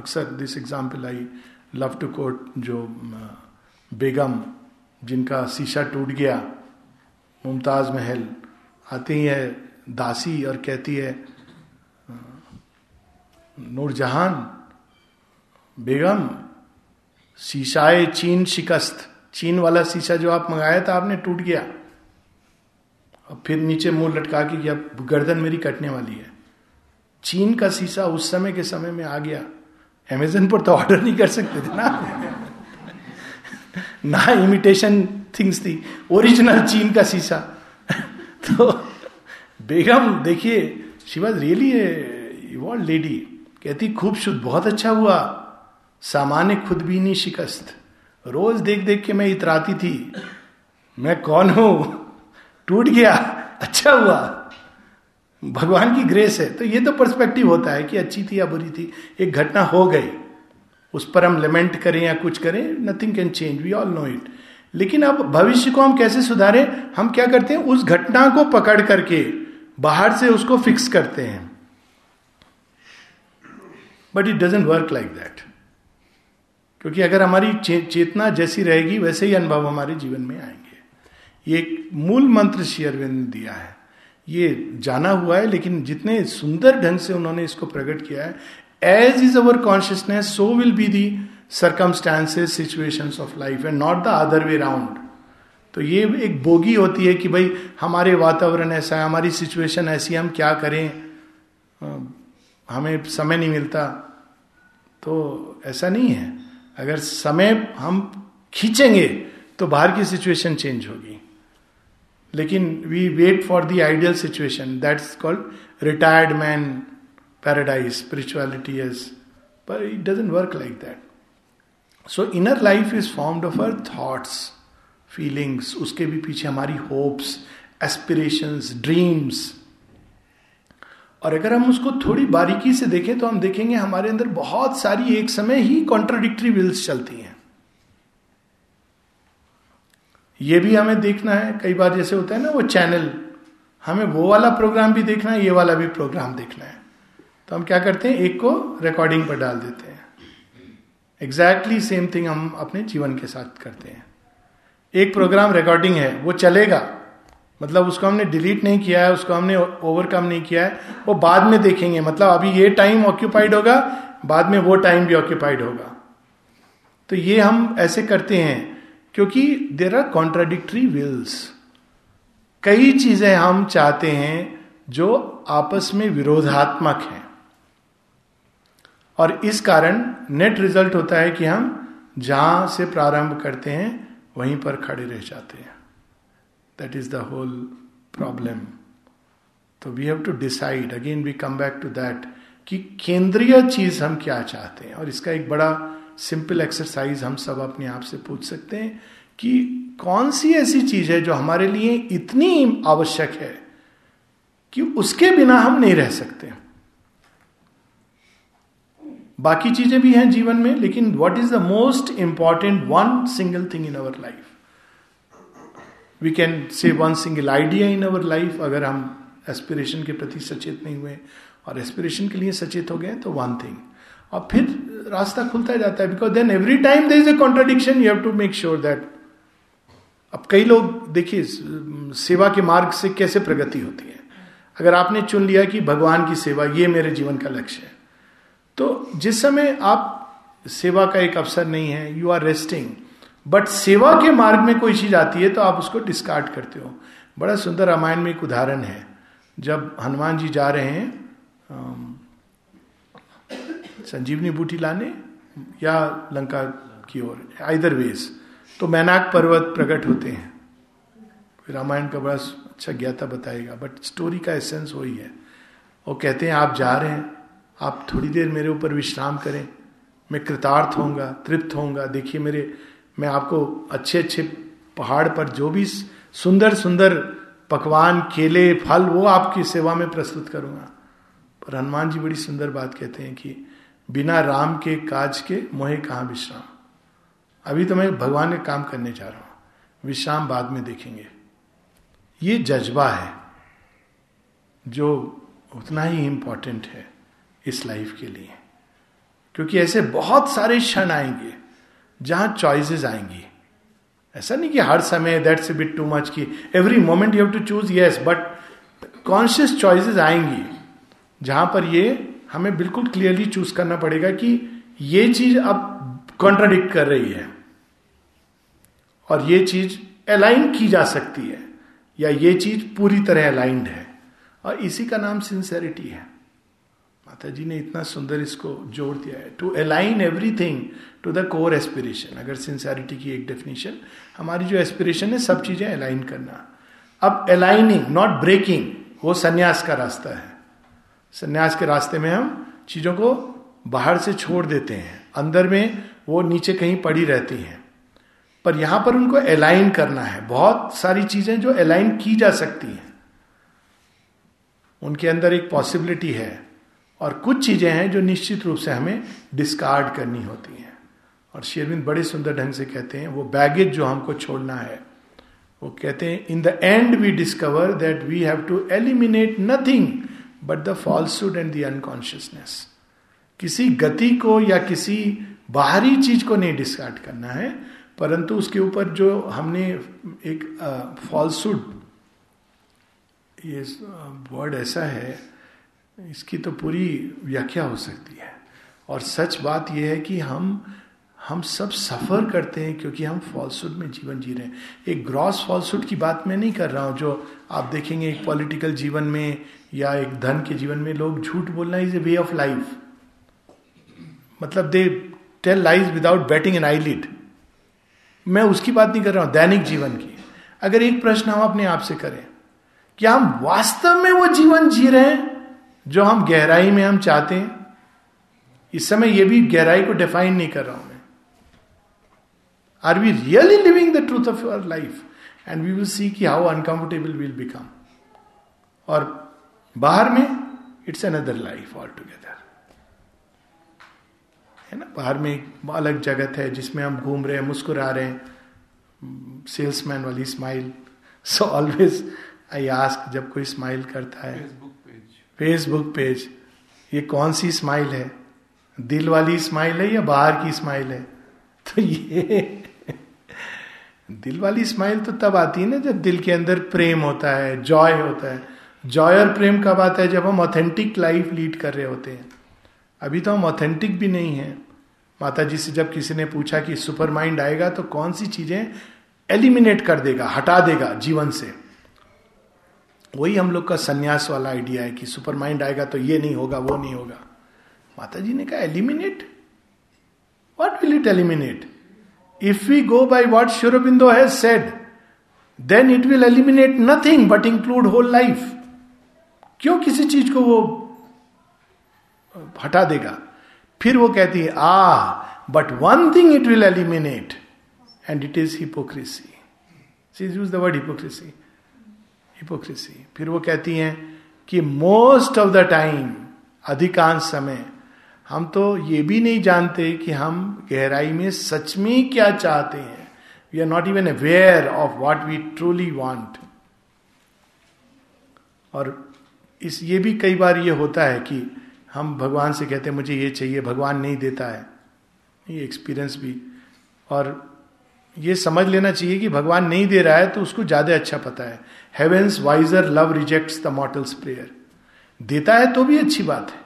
Speaker 1: अक्सर this example I love to quote जो बेगम जिनका शीशा टूट गया मुमताज महल आती है दासी और कहती है नूरजहान बेगम शीशाए चीन शिकस्त चीन वाला शीशा जो आप मंगाया था आपने टूट गया और फिर नीचे मुंह लटका के अब गर्दन मेरी कटने वाली है चीन का शीशा उस समय के समय में आ गया अमेजन पर तो ऑर्डर नहीं कर सकते थे ना ना इमिटेशन थिंग्स थी ओरिजिनल चीन का शीशा तो बेगम देखिए she was really what lady कहती खूब शुद्ध बहुत अच्छा हुआ सामान्य खुद भी नहीं शिकस्त रोज देख देख के मैं इतराती थी मैं कौन हूं टूट गया अच्छा हुआ भगवान की ग्रेस है तो ये तो पर्सपेक्टिव होता है कि अच्छी थी या बुरी थी एक घटना हो गई उस पर हम लेमेंट करें या कुछ करें nothing can change we all know it लेकिन अब भविष्य को हम कैसे सुधारें हम क्या करते हैं उस घटना को पकड़ करके बाहर से उसको फिक्स करते हैं but it doesn't work like that क्योंकि अगर हमारी चे, चेतना जैसी रहेगी वैसे ही अनुभव हमारे जीवन में आएंगे ये एक मूल मंत्र श्री अरविंद ने दिया है ये जाना हुआ है लेकिन जितने सुंदर ढंग से उन्होंने इसको प्रकट किया है as is our consciousness so will be the circumstances situation of life and not the other way round तो ये एक बोगी होती है कि भाई हमारे वातावरण ऐसा है हमारी सिचुएशन ऐसी हम क्या करें हमें समय नहीं मिलता तो ऐसा नहीं है अगर समय हम खींचेंगे तो बाहर की सिचुएशन चेंज होगी लेकिन we wait for the ideal situation that's called retired man paradise spirituality is पर it doesn't work like that so inner life is formed of or thoughts feelings उसके भी पीछे हमारी होप्स एस्पिरेशंस ड्रीम्स और अगर हम उसको थोड़ी बारीकी से देखें तो हम देखेंगे हमारे अंदर बहुत सारी एक समय ही कॉन्ट्रोडिक्टरी विल्स चलती हैं ये भी हमें देखना है कई बार जैसे होता है ना वो चैनल हमें वो वाला प्रोग्राम भी देखना है ये वाला भी प्रोग्राम देखना है तो हम क्या करते हैं एक को रिकॉर्डिंग पर डाल देते हैं एग्जैक्टली सेम थिंग हम अपने जीवन के साथ करते हैं एक प्रोग्राम रिकॉर्डिंग है वो चलेगा मतलब उसको हमने डिलीट नहीं किया है उसको हमने ओवरकम नहीं किया है वो बाद में देखेंगे मतलब अभी ये टाइम ऑक्यूपाइड होगा बाद में वो टाइम भी ऑक्यूपाइड होगा तो ये हम ऐसे करते हैं क्योंकि देर आर कॉन्ट्राडिक्ट्री विल्स कई चीजें हम चाहते हैं जो आपस में विरोधात्मक हैं और इस कारण नेट रिजल्ट होता है कि हम जहां से प्रारंभ करते हैं वहीं पर खड़े रह जाते हैं that is the whole problem तो we have to decide again we come back to that कि केंद्रीय चीज हम क्या चाहते हैं और इसका एक बड़ा सिंपल एक्सरसाइज हम सब अपने आप से पूछ सकते हैं कि कौन सी ऐसी चीज है जो हमारे लिए इतनी आवश्यक है कि उसके बिना हम नहीं रह सकते बाकी चीजें भी हैं जीवन में लेकिन what is the most important one single thing in our life we can say one single idea in our life अगर हम एस्पिरेशन के प्रति सचेत नहीं हुए और एस्पिरेशन के लिए सचेत हो गए तो वन थिंग और फिर रास्ता खुलता जाता है because then every time there is a contradiction you have to make sure that अब कई लोग देखिए सेवा के मार्ग से कैसे प्रगति होती है अगर आपने चुन लिया कि भगवान की सेवा ये मेरे जीवन का लक्ष्य है तो जिस समय आप सेवा का एक अवसर नहीं है यू आर रेस्टिंग बट सेवा के मार्ग में कोई चीज आती है तो आप उसको डिस्कार्ड करते हो बड़ा सुंदर रामायण में एक उदाहरण है जब हनुमान जी जा रहे हैं संजीवनी बूटी लाने या लंका की ओर आइदर वेज तो मैनाक पर्वत प्रकट होते हैं रामायण का बड़ा अच्छा ज्ञाता बताएगा बट स्टोरी का एसेंस वही है वो कहते हैं आप जा रहे हैं आप थोड़ी देर मेरे ऊपर विश्राम करें मैं कृतार्थ होऊंगा तृप्त होऊंगा देखिए मेरे मैं आपको अच्छे अच्छे पहाड़ पर जो भी सुंदर सुंदर पकवान केले फल वो आपकी सेवा में प्रस्तुत करूंगा पर हनुमान जी बड़ी सुंदर बात कहते हैं कि बिना राम के काज के मोहे कहाँ विश्राम अभी तो मैं भगवान के काम करने जा रहा हूं विश्राम बाद में देखेंगे ये जज्बा है जो उतना ही इंपॉर्टेंट है इस लाइफ के लिए क्योंकि ऐसे बहुत सारे क्षण आएंगे जहां चॉइसेस आएंगी ऐसा नहीं कि हर समय दैट्स बिट टू मच की every moment you have to choose yes but conscious choices आएंगी जहां पर ये हमें बिल्कुल क्लियरली चूज करना पड़ेगा कि ये चीज अब कॉन्ट्राडिक्ट कर रही है और ये चीज अलाइन की जा सकती है या ये चीज पूरी तरह अलाइंड है और इसी का नाम सिंसेरिटी है माता जी ने इतना सुंदर इसको जोड़ दिया है to align everything to the core aspiration अगर सिंसैरिटी की एक डेफिनेशन हमारी जो एस्पिरेशन है सब चीजें अलाइन करना अब अलाइनिंग नॉट ब्रेकिंग वो सन्यास का रास्ता है सन्यास के रास्ते में हम चीजों को बाहर से छोड़ देते हैं अंदर में वो नीचे कहीं पड़ी रहती हैं पर यहां पर उनको अलाइन करना है बहुत सारी चीजें जो अलाइन की जा सकती हैं उनके अंदर एक पॉसिबिलिटी है और कुछ चीजें हैं जो निश्चित रूप से हमें डिस्कार्ड करनी होती हैं और शेरविंद बड़े सुंदर ढंग से कहते हैं वो बैगेज जो हमको छोड़ना है वो कहते हैं in the end we discover that we have to eliminate nothing but the falsehood and the unconsciousness किसी गति को या किसी बाहरी चीज को नहीं डिस्कार्ड करना है परंतु उसके ऊपर जो हमने एक फॉल्सुड ये वर्ड ऐसा है इसकी तो पूरी व्याख्या हो सकती है और सच बात यह है कि हम हम सब सफर करते हैं क्योंकि हम फॉल्सुड में जीवन जी रहे हैं एक ग्रॉस फॉल्सुड की बात मैं नहीं कर रहा हूँ जो आप देखेंगे एक पॉलिटिकल जीवन में या एक धन के जीवन में लोग झूठ बोलना is a way of life मतलब they tell lies without batting an eyelid मैं उसकी बात नहीं कर रहा हूं दैनिक जीवन की अगर एक प्रश्न हम अपने आप से करें क्या हम वास्तव में वो जीवन जी रहे हैं जो हम गहराई में हम चाहते हैं इस समय ये भी गहराई को डिफाइन नहीं कर रहा हूं मैं are we really living the truth of your life and we will see कि हाउ अनकंफर्टेबल विल बिकम और बाहर में it's another life altogether है ना बाहर में एक अलग जगत है जिसमें हम घूम रहे हैं मुस्कुरा रहे हैं सेल्समैन वाली smile so always I ask जब कोई स्माइल करता है Facebook फेसबुक पेज ये कौन सी स्माइल है दिल वाली स्माइल है या बाहर की स्माइल है तो ये दिल वाली स्माइल तो तब आती है ना जब दिल के अंदर प्रेम होता है जॉय होता है जॉय और प्रेम कब आता है जब हम ऑथेंटिक लाइफ लीड कर रहे होते हैं अभी तो हम ऑथेंटिक भी नहीं हैं माता जी से जब किसी ने पूछा कि सुपर माइंड आएगा तो कौन सी चीजें एलिमिनेट कर देगा हटा देगा जीवन से वही हम लोग का संन्यास वाला आइडिया है कि सुपर माइंड आएगा तो ये नहीं होगा वो नहीं होगा माता जी ने कहा eliminate what will it eliminate if we go by what Sri Aurobindo has said then it will eliminate nothing but include whole life क्यों किसी चीज को वो हटा देगा फिर वो कहती है ah but one thing it will eliminate and it is hypocrisy she is use the word hypocrisy hypocrisy फिर वो कहती हैं कि मोस्ट ऑफ द टाइम अधिकांश समय हम तो ये भी नहीं जानते कि हम गहराई में सच में क्या चाहते हैं we are not even aware of what we truly want और इस ये भी कई बार ये होता है कि हम भगवान से कहते हैं मुझे ये चाहिए भगवान नहीं देता है ये एक्सपीरियंस भी और ये समझ लेना चाहिए कि भगवान नहीं दे रहा है तो उसको ज़्यादा अच्छा पता है heaven's wiser love rejects the mortal's prayer देता है तो भी अच्छी बात है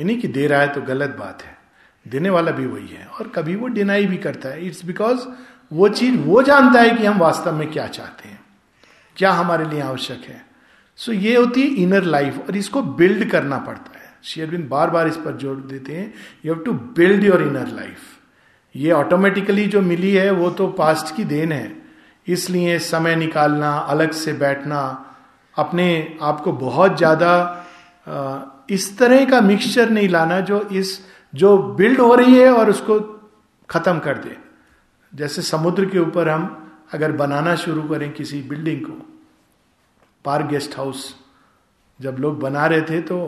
Speaker 1: यानी कि दे रहा है तो गलत बात है देने वाला भी वही है और कभी वो डिनाई भी करता है इट्स बिकॉज वो चीज वो जानता है कि हम वास्तव में क्या चाहते हैं क्या हमारे लिए आवश्यक है सो so, ये होती है इनर लाइफ और इसको बिल्ड करना पड़ता है शेयरबिन बार बार इस पर जोर देते हैं you have to build your inner life ये ऑटोमेटिकली जो मिली है वो तो पास्ट की देन है इसलिए समय निकालना अलग से बैठना अपने आप को बहुत ज़्यादा इस तरह का मिक्सचर नहीं लाना जो इस जो बिल्ड हो रही है और उसको ख़त्म कर दे जैसे समुद्र के ऊपर हम अगर बनाना शुरू करें किसी बिल्डिंग को पार्क गेस्ट हाउस जब लोग बना रहे थे तो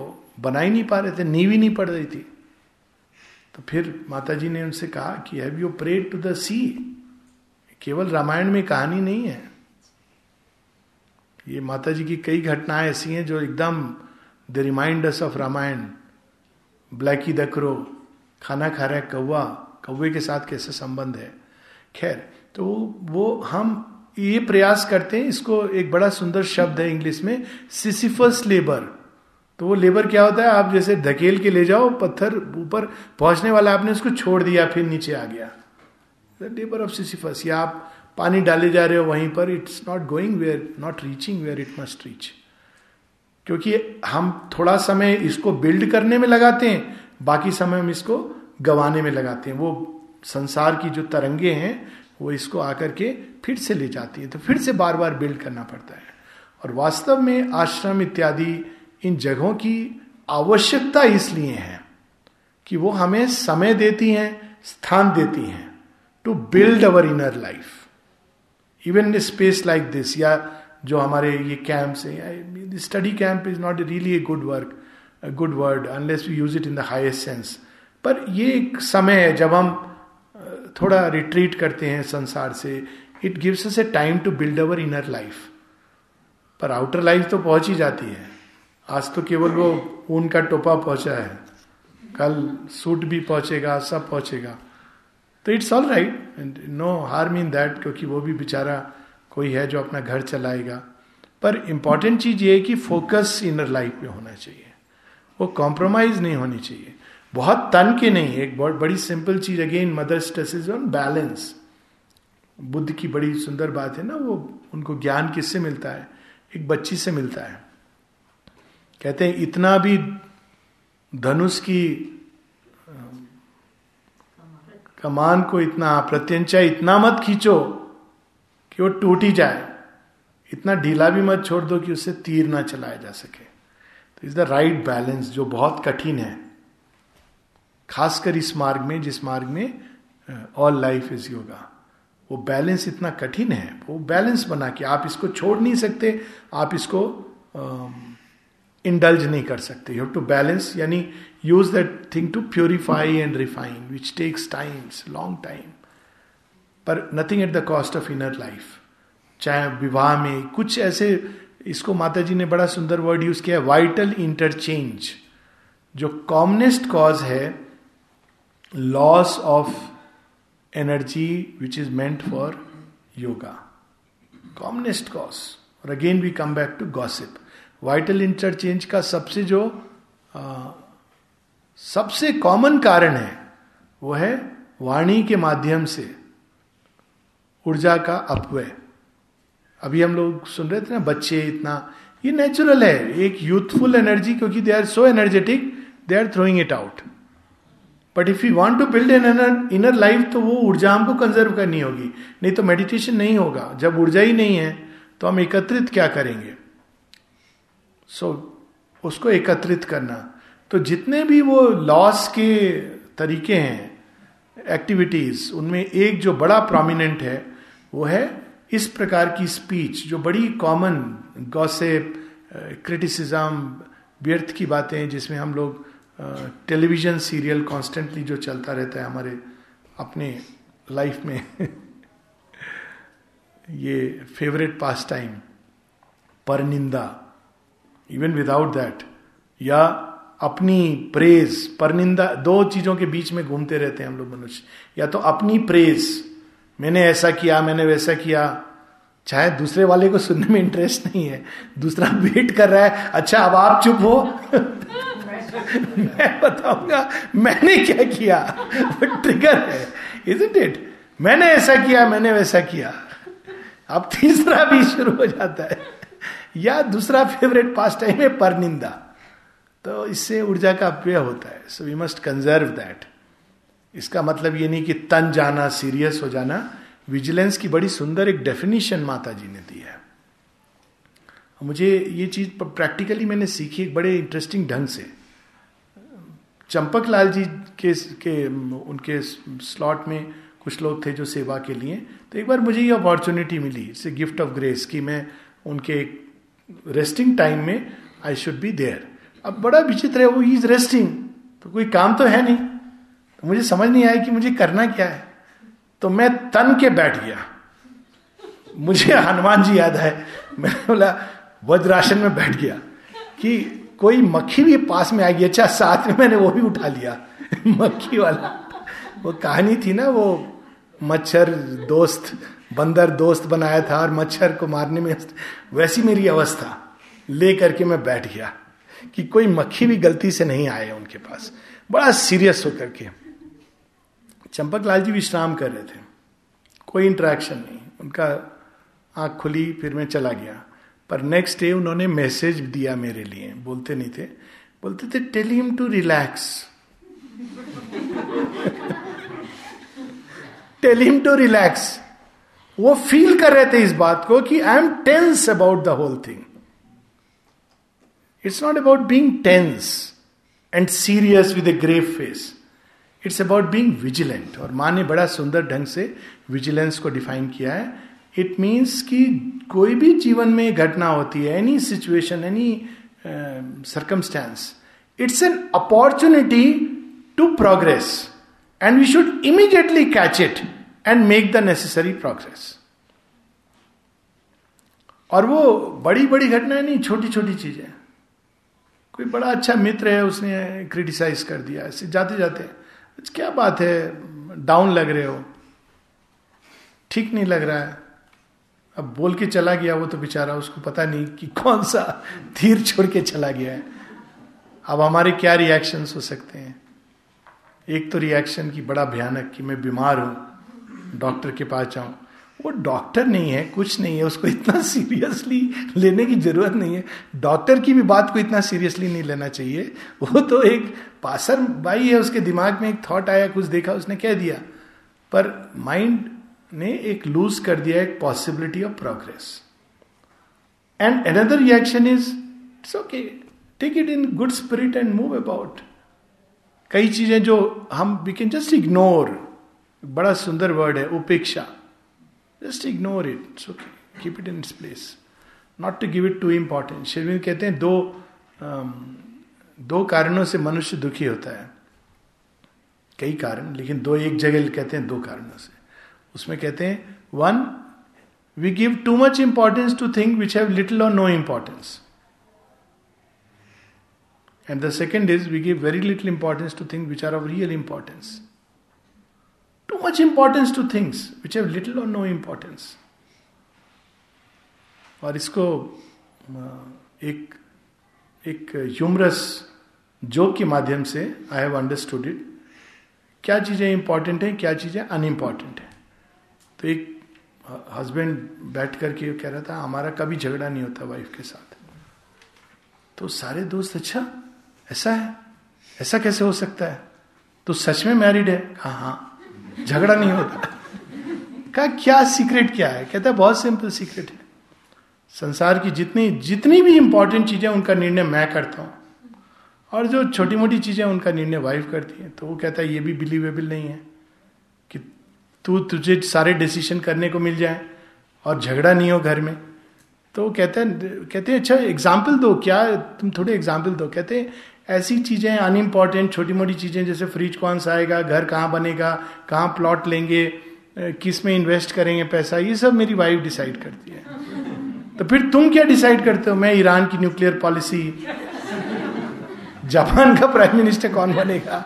Speaker 1: बना ही नहीं पा रहे थे नींव ही नहीं पड़ रही थी तो फिर माता जी ने उनसे कहा कि have you prayed to the sea केवल रामायण में कहानी नहीं है ये माता जी की कई घटनाएं ऐसी हैं जो एकदम द रिमाइंडर्स ऑफ रामायण ब्लैकी द करो खाना खा रहे कौवा कौवे के साथ कैसे संबंध है खैर तो वो हम ये प्रयास करते हैं इसको एक बड़ा सुंदर शब्द है इंग्लिश में सिसिफस लेबर तो वो लेबर क्या होता है आप जैसे धकेल के ले जाओ पत्थर ऊपर पहुंचने वाला आपने उसको छोड़ दिया फिर नीचे आ गया लेबर ऑफ सिसिफस या आप पानी डाले जा रहे हो वहीं पर it's not going where not reaching where it must reach क्योंकि हम थोड़ा समय इसको बिल्ड करने में लगाते हैं बाकी समय हम इसको गवाने में लगाते हैं वो संसार की जो तरंगे हैं वो इसको आकर के फिर से ले जाती है तो फिर से बार बार बिल्ड करना पड़ता है और वास्तव में आश्रम इत्यादि इन जगहों की आवश्यकता इसलिए है कि वो हमें समय देती हैं स्थान देती हैं to build our inner life even in space like this या जो हमारे ये कैंप्स हैं study camp is not really a good work good word unless you use it in the highest sense पर ये एक समय है जब हम थोड़ा रिट्रीट करते हैं संसार से it gives us a time to build our inner life पर आउटर लाइफ तो पहुंच ही जाती है आज तो केवल वो ऊन का टोपा पहुंचा है कल सूट भी पहुंचेगा सब पहुंचेगा तो it's all right and no harm in that क्योंकि वो भी बेचारा कोई है जो अपना घर चलाएगा पर इम्पॉर्टेंट चीज ये है कि फोकस इनर लाइफ पे होना चाहिए वो कॉम्प्रोमाइज नहीं होनी चाहिए बहुत तन के नहीं एक बहुत बड़ी सिंपल चीज again mother is on balance Buddha की बड़ी सुंदर बात है ना वो उनको ज्ञान किससे मिलता है एक बच्ची से मिलता है कहते हैं इतना भी धनुष की कमान को इतना प्रत्यंचा इतना मत खींचो कि वो टूट ही जाए इतना ढीला भी मत छोड़ दो कि उससे तीर ना चलाया जा सके तो इज द राइट बैलेंस जो बहुत कठिन है खासकर इस मार्ग में जिस मार्ग में ऑल लाइफ इज योगा वो बैलेंस इतना कठिन है वो बैलेंस बना के आप इसको छोड़ नहीं सकते आप इसको इंडल्ज नहीं कर सकते यू टू बैलेंस यानी use that thing to purify and refine, which takes times, long time. पर nothing at the cost of inner life चाहे विवाह में कुछ ऐसे इसको माता जी ने बड़ा सुंदर वर्ड यूज किया वाइटल इंटरचेंज जो कॉमनेस्ट कॉज है loss of energy which is meant for yoga commonest cause और again we come back to gossip vital interchange का सबसे जो uh, सबसे कॉमन कारण है वो है वाणी के माध्यम से ऊर्जा का अपव्यय अभी हम लोग सुन रहे थे ना बच्चे इतना ये नेचुरल है एक यूथफुल एनर्जी क्योंकि they are so energetic they are throwing it out but if you want to build an inner life तो वो ऊर्जा हमको कंजर्व करनी होगी नहीं तो मेडिटेशन नहीं होगा जब ऊर्जा ही नहीं है तो हम एकत्रित क्या करेंगे सो so, उसको एकत्रित करना तो जितने भी वो लॉस के तरीके हैं एक्टिविटीज उनमें एक जो बड़ा प्रोमिनेंट है वो है इस प्रकार की स्पीच जो बड़ी कॉमन गॉसिप क्रिटिसिज्म व्यर्थ की बातें जिसमें हम लोग टेलीविजन सीरियल कॉन्स्टेंटली जो चलता रहता है हमारे अपने लाइफ में ये फेवरेट पास टाइम पर निंदा इवन विदाउट दैट या अपनी प्रेज परनिंदा दो चीजों के बीच में घूमते रहते हैं हम लोग मनुष्य या तो अपनी प्रेज मैंने ऐसा किया मैंने वैसा किया चाहे दूसरे वाले को सुनने में इंटरेस्ट नहीं है दूसरा वेट कर रहा है अच्छा अब आप चुप हो मैं बताऊंगा मैंने क्या किया वो ट्रिगर है इज इट इट मैंने ऐसा किया मैंने वैसा किया अब तीसरा भी शुरू हो जाता है या दूसरा फेवरेट पास टाइम है परनिंदा तो इससे ऊर्जा का अपव्यय होता है so we must conserve that इसका मतलब ये नहीं कि तन जाना सीरियस हो जाना विजिलेंस की बड़ी सुंदर एक डेफिनेशन माता जी ने दी है मुझे ये चीज प्रैक्टिकली मैंने सीखी एक बड़े इंटरेस्टिंग ढंग से चंपक लाल जी के के उनके स्लॉट में कुछ लोग थे जो सेवा के लिए तो एक बार मुझे ये अपॉर्चुनिटी मिली इट्स गिफ्ट ऑफ ग्रेस कि मैं उनके रेस्टिंग टाइम में आई शुड बी देयर अब बड़ा विचित्र है वो इज रेस्टिंग तो कोई काम तो है नहीं तो मुझे समझ नहीं आया कि मुझे करना क्या है तो मैं तन के बैठ गया मुझे हनुमान जी याद है मैंने बोला वज्रासन में बैठ गया कि कोई मक्खी भी पास में आ गई अच्छा साथ में मैंने वो भी उठा लिया मक्खी वाला वो कहानी थी ना वो मच्छर दोस्त बंदर दोस्त बनाया था और मच्छर को मारने में वैसी मेरी अवस्था ले करके मैं बैठ गया कि कोई मक्खी भी गलती से नहीं आए उनके पास बड़ा सीरियस होकर के चंपक लाल जी विश्राम कर रहे थे कोई इंटरेक्शन नहीं उनका आंख खुली फिर मैं चला गया पर नेक्स्ट डे उन्होंने मैसेज दिया मेरे लिए बोलते नहीं थे बोलते थे tell him to relax tell him to relax वो फील कर रहे थे इस बात को कि I am tense about the whole thing It's not about being tense and serious with a grave face. It's about being vigilant और माँ ने बड़ा सुंदर ढंग से विजिलेंस को डिफाइन किया है इट मीन्स कि कोई भी जीवन में घटना होती है any situation any circumstance it's an opportunity to progress and we should immediately catch it and make the necessary progress और वो बड़ी बड़ी घटनाएं नहीं छोटी छोटी चीजें कोई बड़ा अच्छा मित्र है उसने क्रिटिसाइज कर दिया ऐसे जाते जाते अच्छा, क्या बात है डाउन लग रहे हो ठीक नहीं लग रहा है अब बोल के चला गया वो तो बेचारा उसको पता नहीं कि कौन सा धीर छोड़ के चला गया है अब हमारे क्या रिएक्शन हो सकते हैं एक तो रिएक्शन की बड़ा भयानक कि मैं बीमार हूं डॉक्टर के पास जाऊं वो डॉक्टर नहीं है कुछ नहीं है उसको इतना सीरियसली लेने की जरूरत नहीं है डॉक्टर की भी बात को इतना सीरियसली नहीं लेना चाहिए वो तो एक पासर बाई है उसके दिमाग में एक थॉट आया कुछ देखा उसने कह दिया पर माइंड ने एक लूज कर दिया एक possibility of progress and another reaction is it's okay take it in good spirit and move about कई चीजें जो हम वी कैन जस्ट इग्नोर बड़ा सुंदर वर्ड है उपेक्षा just ignore it it's okay keep it in its place not to give it too important शेरविंद कहते हैं दो um, दो कारणों से मनुष्य दुखी होता है कई कारण लेकिन दो एक जगह कहते हैं दो कारणों से उसमें कहते हैं one we give too much importance to think which have little और no importance and the second is we give very little importance to think which are of real importance Too much importance to things which have little or no importance. और इसको एक एक humorous joke के माध्यम से I have understood it क्या चीज़ें important हैं क्या चीज़ें अनइम्पॉर्टेंट हैं तो एक हस्बैंड बैठ करके कह रहा था हमारा कभी झगड़ा नहीं होता वाइफ के साथ तो सारे दोस्त अच्छा ऐसा है ऐसा कैसे हो सकता है तो सच में मैरिड है कहा हाँ झगड़ा नहीं होता कहा क्या सीक्रेट क्या है कहता है बहुत सिंपल सीक्रेट है संसार की जितनी जितनी भी इंपॉर्टेंट चीजें उनका निर्णय मैं करता हूं और जो छोटी मोटी चीजें उनका निर्णय वाइफ करती है तो वो कहता है ये भी बिलीवेबल नहीं है कि तू तुझे सारे डिसीजन करने को मिल जाए और झगड़ा नहीं हो घर में तो वो कहते हैं कहते हैं अच्छा एग्जाम्पल दो क्या तुम थोड़े एग्जाम्पल दो कहते हैं ऐसी चीज़ें अनइम्पॉर्टेंट छोटी मोटी चीज़ें जैसे फ्रिज कौन सा आएगा घर कहाँ बनेगा कहाँ प्लॉट लेंगे किस में इन्वेस्ट करेंगे पैसा ये सब मेरी वाइफ डिसाइड करती है तो फिर तुम क्या डिसाइड करते हो मैं ईरान की न्यूक्लियर पॉलिसी जापान का प्राइम मिनिस्टर कौन बनेगा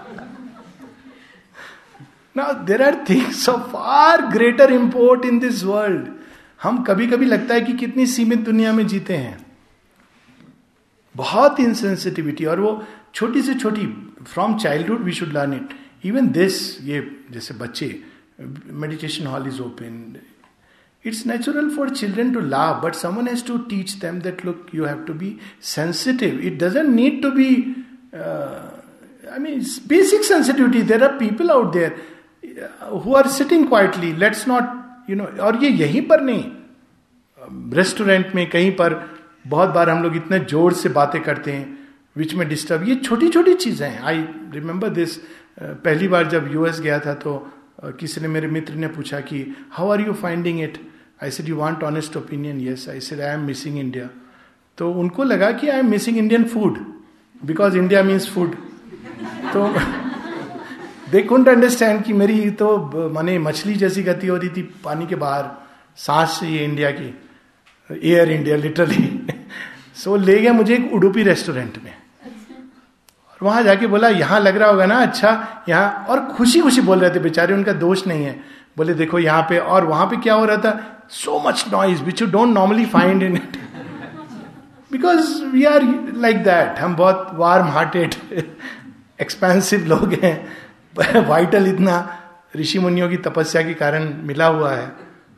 Speaker 1: ना there are things of far greater import in this world हम कभी कभी लगता है कि कितनी सीमित दुनिया में जीते हैं बहुत इनसेंसिटिविटी और वो छोटी से छोटी from childhood we should learn it even this ये जैसे बच्चे meditation hall is open it's natural for children to laugh but someone has to teach them that look you have to be sensitive it doesn't need to be I mean basic sensitivity there are people out there who are sitting quietly let's not you know और ये यहीं पर नहीं restaurant में कहीं पर बहुत बार हम लोग इतने जोर से बातें करते हैं विच में डिस्टर्ब ये छोटी छोटी चीज़ें हैं आई रिमेंबर दिस पहली बार जब यूएस गया था तो किसी ने मेरे मित्र ने पूछा कि how are you finding it I said you want honest opinion yes I said I am missing India तो उनको लगा कि I am missing Indian food because India means food तो दे कुंट अंडरस्टैंड कि मेरी तो माने मछली जैसी गति हो रही थी पानी के बाहर सांस ये इंडिया की air India literally so so, ले गया मुझे एक उडुपी रेस्टोरेंट में और वहां जाके बोला यहाँ लग रहा होगा ना अच्छा यहाँ और खुशी खुशी बोल रहे थे बेचारे उनका दोष नहीं है बोले देखो यहाँ पे और वहां पे क्या हो रहा था so much noise which you don't normally find in it because we are like that हम बहुत वार्म हार्टेड एक्सपेंसिव लोग हैं वाइटल इतना ऋषि मुनियों की तपस्या के कारण मिला हुआ है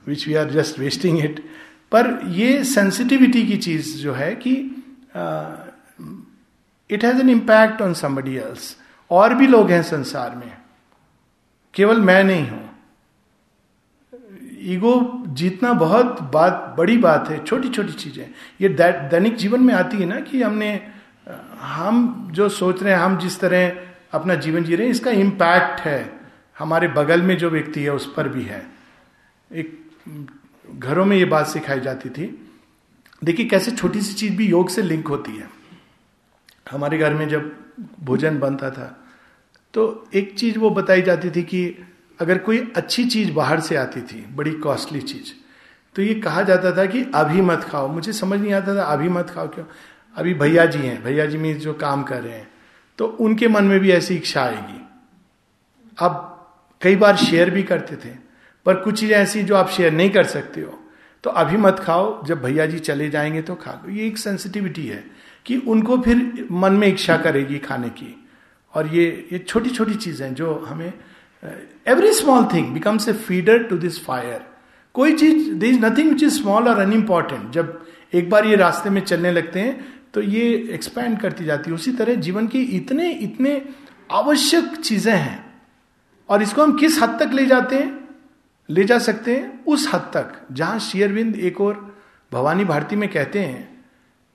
Speaker 1: which we are just wasting it पर ये सेंसिटिविटी की चीज जो है कि it has an impact on somebody else और भी लोग हैं संसार में केवल मैं नहीं हूं ईगो जीतना बहुत बात बड़ी बात है छोटी छोटी चीजें ये दैनिक जीवन में आती है ना कि हमने हम जो सोच रहे हैं हम जिस तरह अपना जीवन जी रहे हैं इसका इम्पैक्ट है हमारे बगल में जो व्यक्ति है उस पर भी है एक घरों में ये बात सिखाई जाती थी देखिए कैसे छोटी सी चीज भी योग से लिंक होती है हमारे घर में जब भोजन बनता था तो एक चीज वो बताई जाती थी कि अगर कोई अच्छी चीज बाहर से आती थी बड़ी कॉस्टली चीज तो ये कहा जाता था कि अभी मत खाओ मुझे समझ नहीं आता था अभी मत खाओ क्यों अभी भैया जी हैं भैया जी में जो काम कर रहे हैं तो उनके मन में भी ऐसी इच्छा आएगी अब कई बार शेयर भी करते थे पर कुछ चीज़ें ऐसी जो आप शेयर नहीं कर सकते हो तो अभी मत खाओ जब भैया जी चले जाएंगे तो खा लो ये एक सेंसिटिविटी है कि उनको फिर मन में इच्छा करेगी खाने की और ये ये छोटी छोटी चीज़ें जो हमें every small thing becomes a feeder to this fire कोई चीज there is nothing which is small और अनइम्पॉर्टेंट जब एक बार ये रास्ते में चलने लगते हैं तो ये एक्सपैंड करती जाती है उसी तरह जीवन की इतने इतने आवश्यक चीजें हैं और इसको हम किस हद तक ले जाते हैं ले जा सकते हैं उस हद तक जहां शेयरविंद एक और भवानी भारती में कहते हैं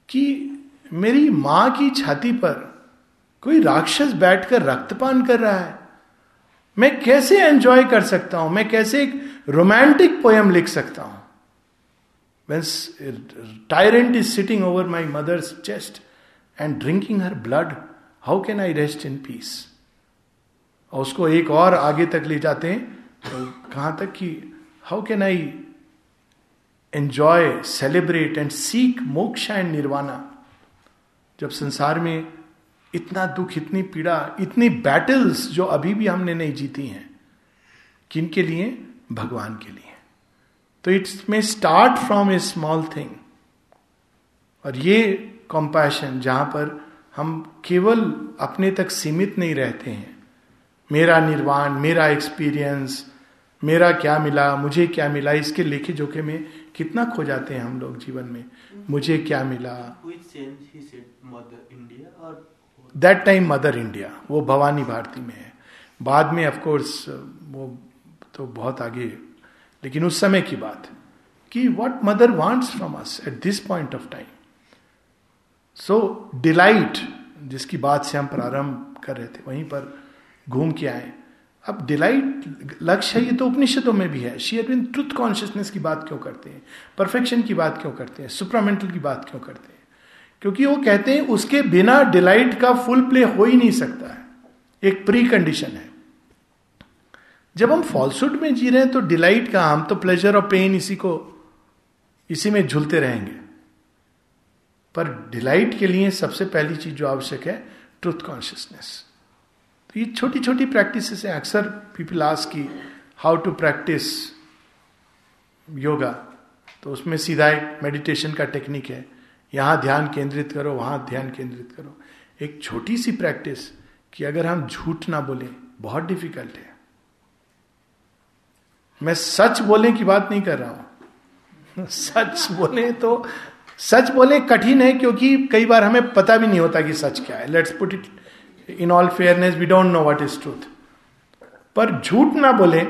Speaker 1: कि मेरी मां की छाती पर कोई राक्षस बैठकर रक्तपान कर रहा है मैं कैसे एंजॉय कर सकता हूं मैं कैसे एक रोमांटिक पोयम लिख सकता हूं when tyrant is sitting over my mother's chest and drinking her blood how can I rest in peace और उसको एक और आगे तक ले जाते हैं तो कहां तक कि how can I enjoy celebrate and seek moksha and nirvana जब संसार में इतना दुख इतनी पीड़ा इतनी बैटल्स जो अभी भी हमने नहीं जीती हैं किन के लिए भगवान के लिए तो it's may start from a small thing और ये कॉम्पैशन जहां पर हम केवल अपने तक सीमित नहीं रहते हैं मेरा निर्वाण मेरा एक्सपीरियंस मेरा क्या मिला मुझे क्या मिला इसके लेखे जोखे में कितना खो जाते हैं हम लोग जीवन में मुझे क्या मिला दैट टाइम मदर इंडिया वो भवानी भारती में है बाद में ऑफकोर्स वो तो बहुत आगे लेकिन उस समय की बात कि what mother wants from us at this point of time so delight जिसकी बात से हम प्रारंभ कर रहे थे वहीं पर घूम के आए अब डिलाइट लक्ष्य है ये तो उपनिषदों में भी है शी अरविंद ट्रुथ कॉन्शियसनेस की बात क्यों करते हैं परफेक्शन की बात क्यों करते हैं सुप्रामेंटल की बात क्यों करते हैं क्योंकि वो कहते हैं उसके बिना डिलाइट का फुल प्ले हो ही नहीं सकता है एक प्री कंडीशन है जब हम फॉल्सुड में जी रहे हैं तो डिलाइट का हम तो प्लेजर और पेन इसी को इसी में झुलते रहेंगे पर डिलाइट के लिए सबसे पहली चीज जो आवश्यक है ट्रुथ कॉन्शियसनेस ये छोटी छोटी प्रैक्टिस है अक्सर पीपल आज की हाउ टू प्रैक्टिस योगा तो उसमें सीधा एक मेडिटेशन का टेक्निक है यहाँ ध्यान केंद्रित करो वहाँ ध्यान केंद्रित करो एक छोटी सी प्रैक्टिस कि अगर हम झूठ ना बोलें बहुत डिफिकल्ट है मैं सच बोलने की बात नहीं कर रहा हूं सच बोले तो सच बोले कठिन है क्योंकि कई बार हमें पता भी नहीं होता कि सच क्या है let's put it in all fairness we don't know what is truth पर झूठ ना बोले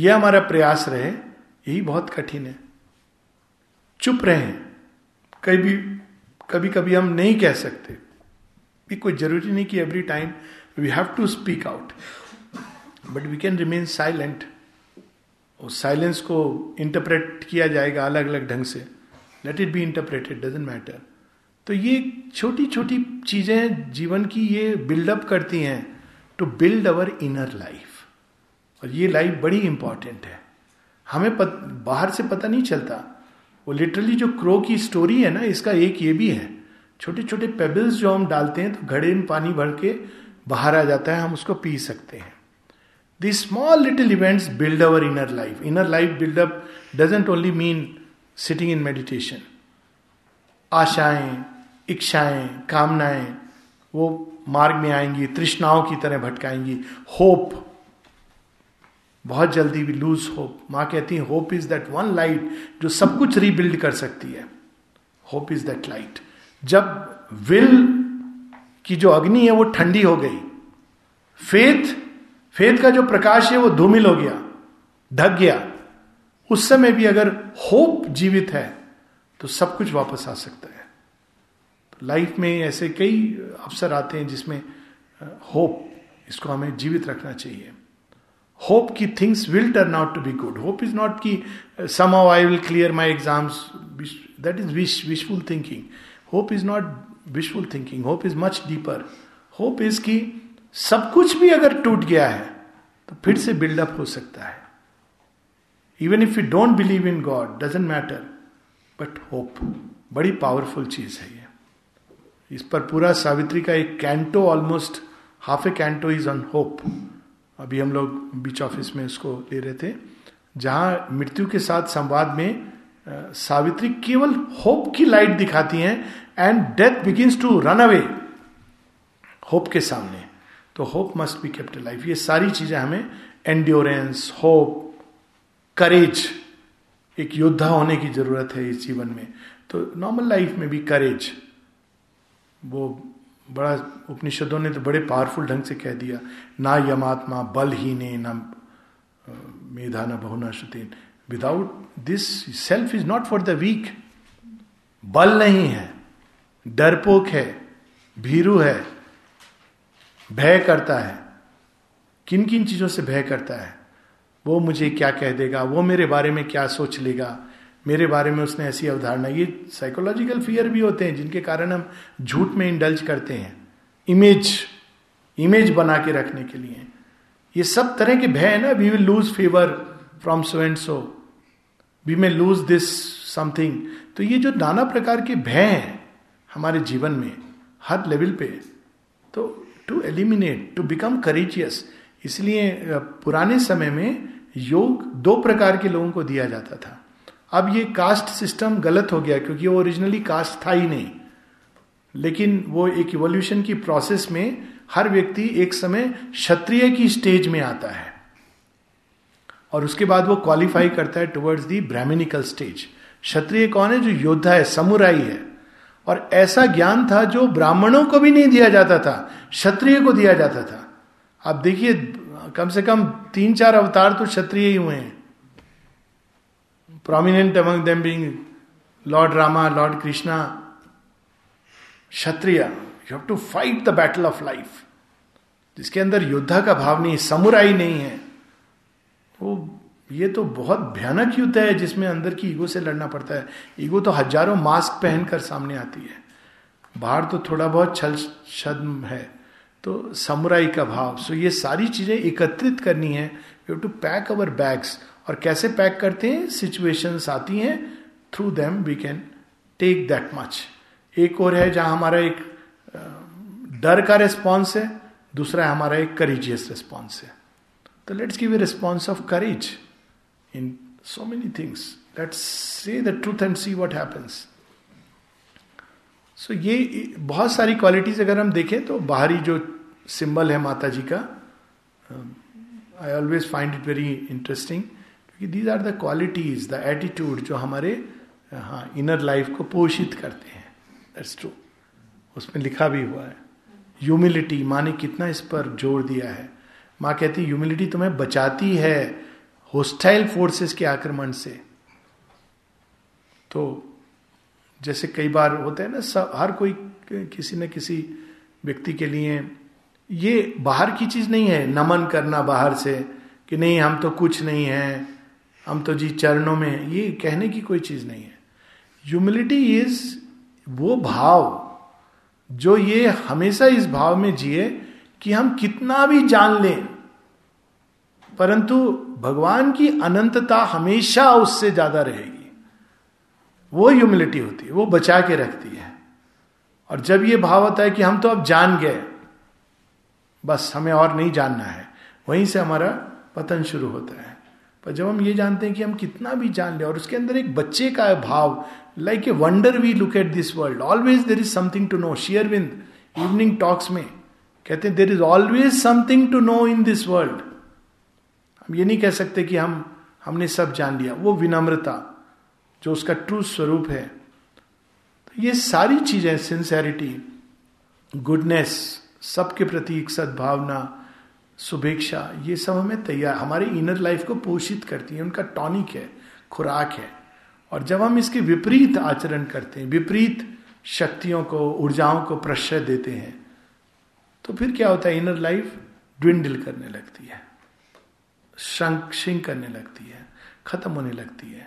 Speaker 1: यह हमारा प्रयास रहे यही बहुत कठिन है चुप रहे कभी कभी कभी हम नहीं कह सकते भी कोई जरूरी नहीं कि every time we have to speak out but we can remain silent उस साइलेंस को इंटरप्रेट किया जाएगा अलग अलग ढंग से let it be interpreted doesn't matter तो ये छोटी छोटी चीजें जीवन की ये बिल्डअप करती हैं to build our inner life और ये लाइफ बड़ी इंपॉर्टेंट है हमें पत, बाहर से पता नहीं चलता वो लिटरली जो क्रो की स्टोरी है ना इसका एक ये भी है छोटे छोटे पेबल्स जो हम डालते हैं तो घड़े में पानी भर के बाहर आ जाता है हम उसको पी सकते हैं the small little events build our inner life inner life buildup doesn't only mean sitting in meditation आशाएं इच्छाएं कामनाएं वो मार्ग में आएंगी तृष्णाओं की तरह भटकाएंगी होप बहुत जल्दी भी लूज होप माँ कहती है hope is that one light जो सब कुछ रीबिल्ड कर सकती है होप इज दैट लाइट जब विल की जो अग्नि है वो ठंडी हो गई फेथ फेथ का जो प्रकाश है वो धूमिल हो गया ढक गया उस समय भी अगर होप जीवित है तो सब कुछ वापस आ सकता है लाइफ में ऐसे कई अवसर आते हैं जिसमें होप इसको हमें जीवित रखना चाहिए होप की things will turn out to be good hope is not की somehow I will clear my exams that is wish wishful thinking hope is not wishful thinking hope is much deeper hope is की सब कुछ भी अगर टूट गया है तो फिर से बिल्डअप हो सकता है even if you don't believe in God doesn't matter but hope बड़ी पावरफुल चीज है इस पर पूरा सावित्री का एक canto almost half a canto is on hope अभी हम लोग बीच ऑफिस में उसको ले रहे थे जहां मृत्यु के साथ संवाद में सावित्री केवल होप की लाइट दिखाती हैं and death begins to run away hope के सामने तो hope must be kept life ये सारी चीजें हमें एंड्योरेंस होप करेज एक योद्धा होने की जरूरत है इस जीवन में तो नॉर्मल लाइफ में भी करेज वो बड़ा उपनिषदों ने तो बड़े पावरफुल ढंग से कह दिया ना यमात्मा बल ही ने ना मेधा न बहुना श्रुतिन without this self is not for the weak बल नहीं है डरपोक है भीरू है भय करता है किन किन चीजों से भय करता है वो मुझे क्या कह देगा वो मेरे बारे में क्या सोच लेगा मेरे बारे में उसने ऐसी अवधारणा ये साइकोलॉजिकल फियर भी होते हैं जिनके कारण हम झूठ में इंडल्ज करते हैं इमेज इमेज बना के रखने के लिए ये सब तरह के भय है ना we will lose favour from so and so we may lose this something तो ये जो नाना प्रकार के भय हैं हमारे जीवन में हर लेवल पे तो to eliminate to become courageous इसलिए पुराने समय में योग दो प्रकार के लोगों को दिया जाता था अब ये कास्ट सिस्टम गलत हो गया क्योंकि वो ओरिजिनली कास्ट था ही नहीं लेकिन वो एक इवोल्यूशन की प्रोसेस में हर व्यक्ति एक समय क्षत्रिय की स्टेज में आता है और उसके बाद वो क्वालिफाई करता है टुवर्ड्स दी ब्राह्मणिकल स्टेज क्षत्रिय कौन है जो योद्धा है समुराई है और ऐसा ज्ञान था जो ब्राह्मणों को भी नहीं दिया जाता था क्षत्रिय को दिया जाता था आप देखिए कम से कम तीन चार अवतार तो क्षत्रिय ही हुए हैं prominent among them being lord Rama lord Krishna Kshatriya you have to fight the battle of life जिसके अंदर योद्धा का भाव नहीं समुराई नहीं है वो ये तो बहुत भयानक युद्ध है जिसमें अंदर की ईगो से लड़ना पड़ता है ईगो तो हजारों मास्क पहनकर सामने आती है बाहर तो थोड़ा बहुत छल छदम है तो समुराई का भाव सो ये सारी चीजें एकत्रित करनी है you to pack our bags और कैसे पैक करते हैं सिचुएशंस आती हैं through them we can take that much एक और है जहां हमारा एक डर का रिस्पॉन्स है दूसरा है हमारा एक करेजियस रिस्पॉन्स है तो let's give a response of courage in so many things let's say the truth and see what happens so ये बहुत सारी क्वालिटीज अगर हम देखें तो बाहरी जो सिंबल है माता जी का I always find it very interesting क्योंकि these are the qualities the attitude जो हमारे हाँ इनर लाइफ को पोषित करते हैं दैट्स ट्रू उसमें लिखा भी हुआ है ह्यूमिलिटी माँ ने कितना इस पर जोर दिया है माँ कहती है ह्यूमिलिटी तुम्हें बचाती है होस्टाइल फोर्सेस के आक्रमण से तो जैसे कई बार होता है ना सब हर कोई किसी न किसी व्यक्ति के लिए ये बाहर की चीज नहीं है नमन करना बाहर से कि नहीं हम तो कुछ नहीं है हम तो जी चरणों में ये कहने की कोई चीज नहीं है ह्यूमिलिटी इज वो भाव जो ये हमेशा इस भाव में जिए कि हम कितना भी जान लें परंतु भगवान की अनंतता हमेशा उससे ज्यादा रहेगी वो ह्यूमिलिटी होती है वो बचा के रखती है और जब ये भाव होता है कि हम तो अब जान गए बस हमें और नहीं जानना है वहीं से हमारा पतन शुरू होता है पर जब हम ये जानते हैं कि हम कितना भी जान लें और उसके अंदर एक बच्चे का भाव like a wonder we look at this world always there is something to know शेयरविंद इवनिंग टॉक्स में कहते हैं there is always something to know in this world हम ये नहीं कह सकते कि हम हमने सब जान लिया वो विनम्रता जो उसका ट्रू स्वरूप है तो ये सारी चीजें सिंसेरिटी गुडनेस सबके प्रति एक सद्भावना सुबेक्षा ये सब हमें तैयार हमारे इनर लाइफ को पोषित करती है उनका टॉनिक है खुराक है और जब हम इसके विपरीत आचरण करते हैं विपरीत शक्तियों को ऊर्जाओं को प्रश्रय देते हैं तो फिर क्या होता है इनर लाइफ ड्विंडल करने लगती है शंक्षिंग करने लगती है खत्म होने लगती है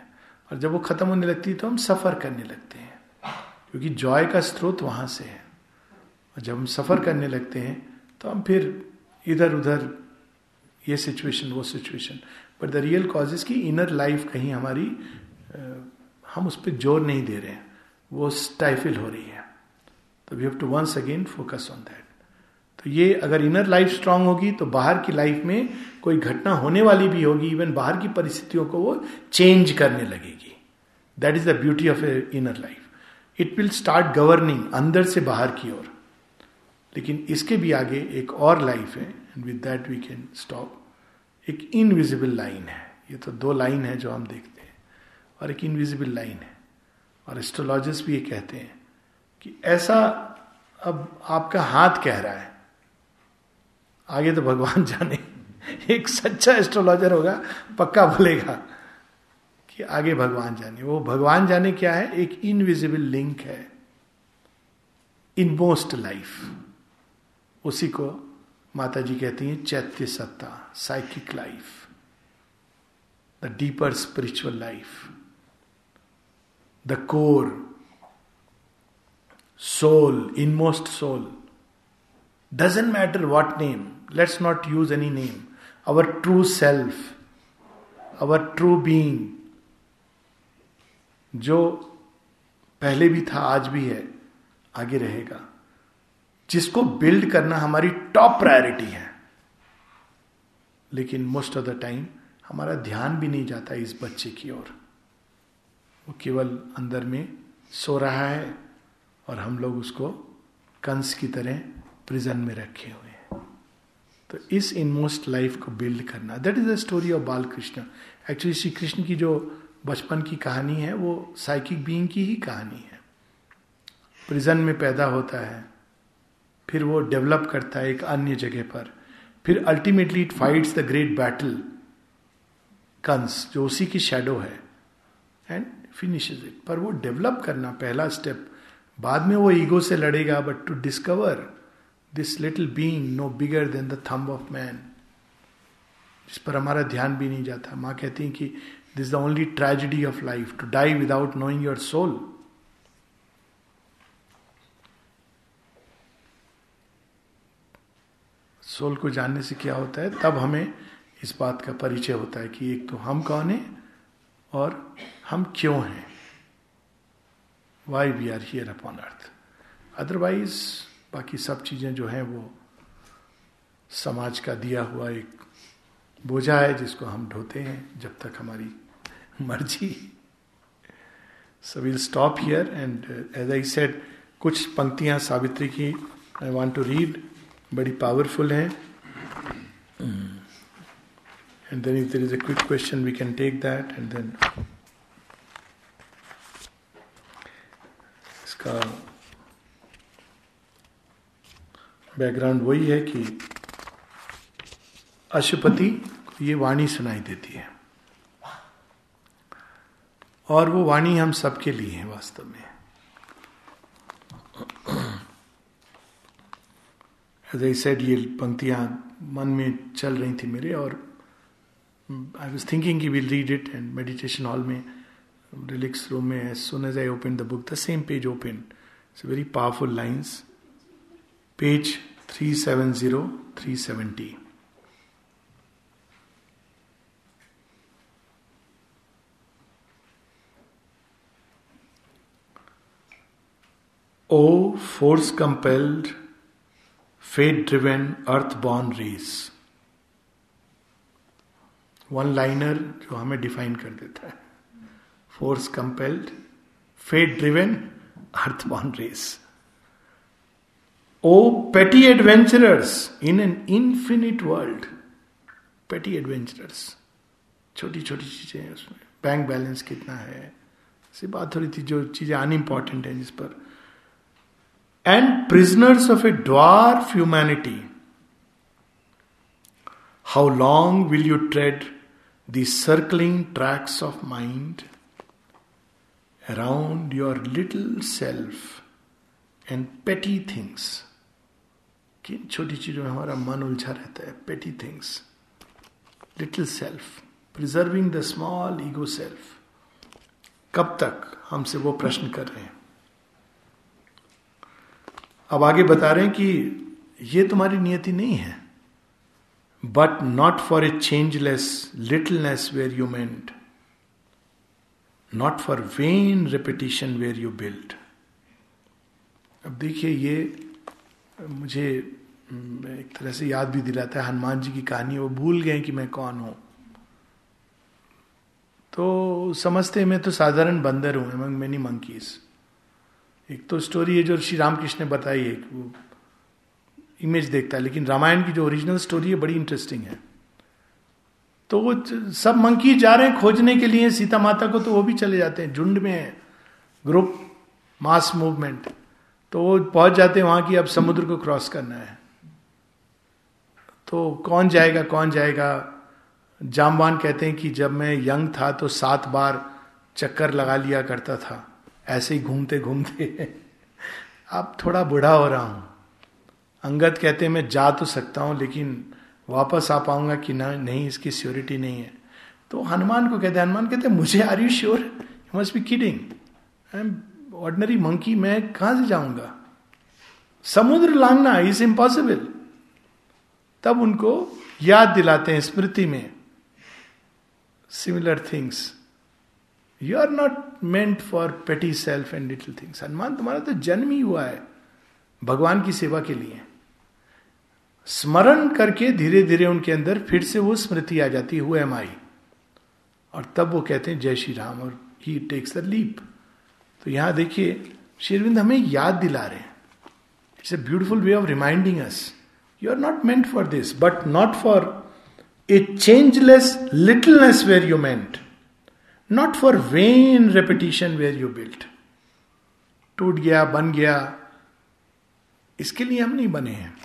Speaker 1: और जब वो खत्म होने लगती है तो हम सफर करने लगते हैं क्योंकि जॉय का स्रोत वहां से है और जब हम सफर करने लगते हैं तो हम फिर इधर उधर ये सिचुएशन वो situation but the real causes की इनर लाइफ कहीं हमारी हम उस पर जोर नहीं दे रहे हैं वो स्टाइफिल हो रही है तो we have to once again focus on that तो ये अगर इनर लाइफ स्ट्रांग होगी तो बाहर की लाइफ में कोई घटना होने वाली भी होगी इवन बाहर की परिस्थितियों को वो चेंज करने लगेगी that is the beauty of a inner life it will start governing अंदर से बाहर की ओर लेकिन इसके भी आगे एक और लाइफ है and with that we can stop एक इनविजिबल लाइन है ये तो दो लाइन है जो हम देखते हैं और एक इनविजिबल लाइन है और एस्ट्रोलॉजिस्ट भी ये कहते हैं कि ऐसा अब आपका हाथ कह रहा है आगे तो भगवान जाने एक सच्चा एस्ट्रोलॉजर होगा पक्का बोलेगा कि आगे भगवान जाने वो भगवान जाने क्या है एक इनविजिबल लिंक है इन मोस्ट लाइफ उसी को माता जी कहती हैं चैत्य सत्ता psychic life the deeper spiritual life the core soul inmost soul doesn't matter what name let's not use any name our true self our true being जो पहले भी था आज भी है आगे रहेगा जिसको बिल्ड करना हमारी टॉप प्रायोरिटी है लेकिन मोस्ट ऑफ द टाइम हमारा ध्यान भी नहीं जाता इस बच्चे की ओर वो केवल अंदर में सो रहा है और हम लोग उसको कंस की तरह प्रिजन में रखे हुए हैं तो इस इनमोस्ट लाइफ को बिल्ड करना that is the story of Bal Krishna actually Shri Krishna की जो बचपन की कहानी है वो साइकिक बीइंग की ही कहानी है प्रिजन में पैदा होता है फिर वो डेवलप करता है एक अन्य जगह पर फिर ultimately it fights the great battle Kansa जो उसी की शेडो है एंड फिनिशेज इट पर वो डेवलप करना पहला स्टेप बाद में वो ईगो से लड़ेगा but to discover this little being no bigger than the thumb of man जिस पर हमारा ध्यान भी नहीं जाता माँ कहती है कि this the only tragedy of life to die without knowing your soul soul को जानने से क्या होता है तब हमें इस बात का परिचय होता है कि एक तो हम कौन है और हम क्यों हैं why we are here upon earth otherwise बाकी सब चीज़ें जो हैं वो समाज का दिया हुआ एक बोझा है जिसको हम ढोते हैं जब तक हमारी मर्जी so will stop here and as I said कुछ पंक्तियां सावित्री की आई वॉन्ट टू रीड बड़ी पावरफुल है and then if there is a quick question we can take that and then इसका बैकग्राउंड वही है कि अशुपति को ये वाणी सुनाई देती है और वो वाणी हम सबके लिए है वास्तव में एज आई सेड ये पंक्तियां मन में चल रही थी मेरे और I was thinking will read it and meditation hall में रिलिक्स रूम में as soon as I open the book the same page open it's very powerful lines page three seven zero three seventy O force compelled fate driven earth born race one liner जो हमें define कर देता है force compelled fate driven earth born race O petty adventurers in an infinite world petty adventurers छोटी छोटी चीजें हैं उसमें बैंक बैलेंस कितना है सी बात हो रही थी जो चीजें अनइम्पॉर्टेंट है जिस पर and prisoners of a dwarf humanity how long will you tread the circling tracks of mind around your little self and petty things किन छोटी चीजों में हमारा मन उलझा रहता है petty things little self preserving the small ego self कब तक हमसे वो प्रश्न कर रहे हैं अब आगे बता रहे हैं कि ये तुम्हारी नियति नहीं है but not for a changeless littleness where you meant not for vain repetition where you build अब देखिए ये मुझे हम्म, एक तरह से याद भी दिलाता है हनुमान जी की कहानी वो भूल गए कि मैं कौन हूं तो समझते मैं तो साधारण बंदर हूं मैनी मेनी मंकीज़ एक तो स्टोरी है जो श्री रामकृष्ण ने बताई है वो इमेज देखता है लेकिन रामायण की जो ओरिजिनल स्टोरी है बड़ी इंटरेस्टिंग है तो वो सब मंकी जा रहे हैं खोजने के लिए सीता माता को तो वो भी चले जाते हैं झुंड में है ग्रुप मास मूवमेंट तो वो पहुंच जाते हैं वहां की अब समुद्र को क्रॉस करना है तो कौन जाएगा कौन जाएगा जामवान कहते हैं कि जब मैं यंग था तो सात बार चक्कर लगा लिया करता था ऐसे ही घूमते घूमते अब थोड़ा बूढ़ा हो रहा हूं अंगत कहते मैं जा तो सकता हूं लेकिन वापस आ पाऊंगा कि ना नहीं इसकी श्योरिटी नहीं है तो हनुमान को कहते हनुमान कहते मुझे are you sure you must be kidding I am ordinary monkey मैं कहां से जाऊंगा समुद्र लांगना इज इम्पॉसिबल तब उनको याद दिलाते हैं स्मृति में similar things you are not meant for petty self and little things Hanuman तुम्हारा तो जन्म ही हुआ है भगवान की सेवा के लिए स्मरण करके धीरे धीरे उनके अंदर फिर से वो स्मृति आ जाती है हुए एम आई और तब वो कहते हैं जय श्री राम और ही टेक्स द लीप तो यहां देखिए शेरविंद हमें याद दिला रहे हैं it's a beautiful way of reminding us you are not meant for this but not for a changeless littleness where you meant not for vain repetition where you built टूट गया बन गया इसके लिए हम नहीं बने हैं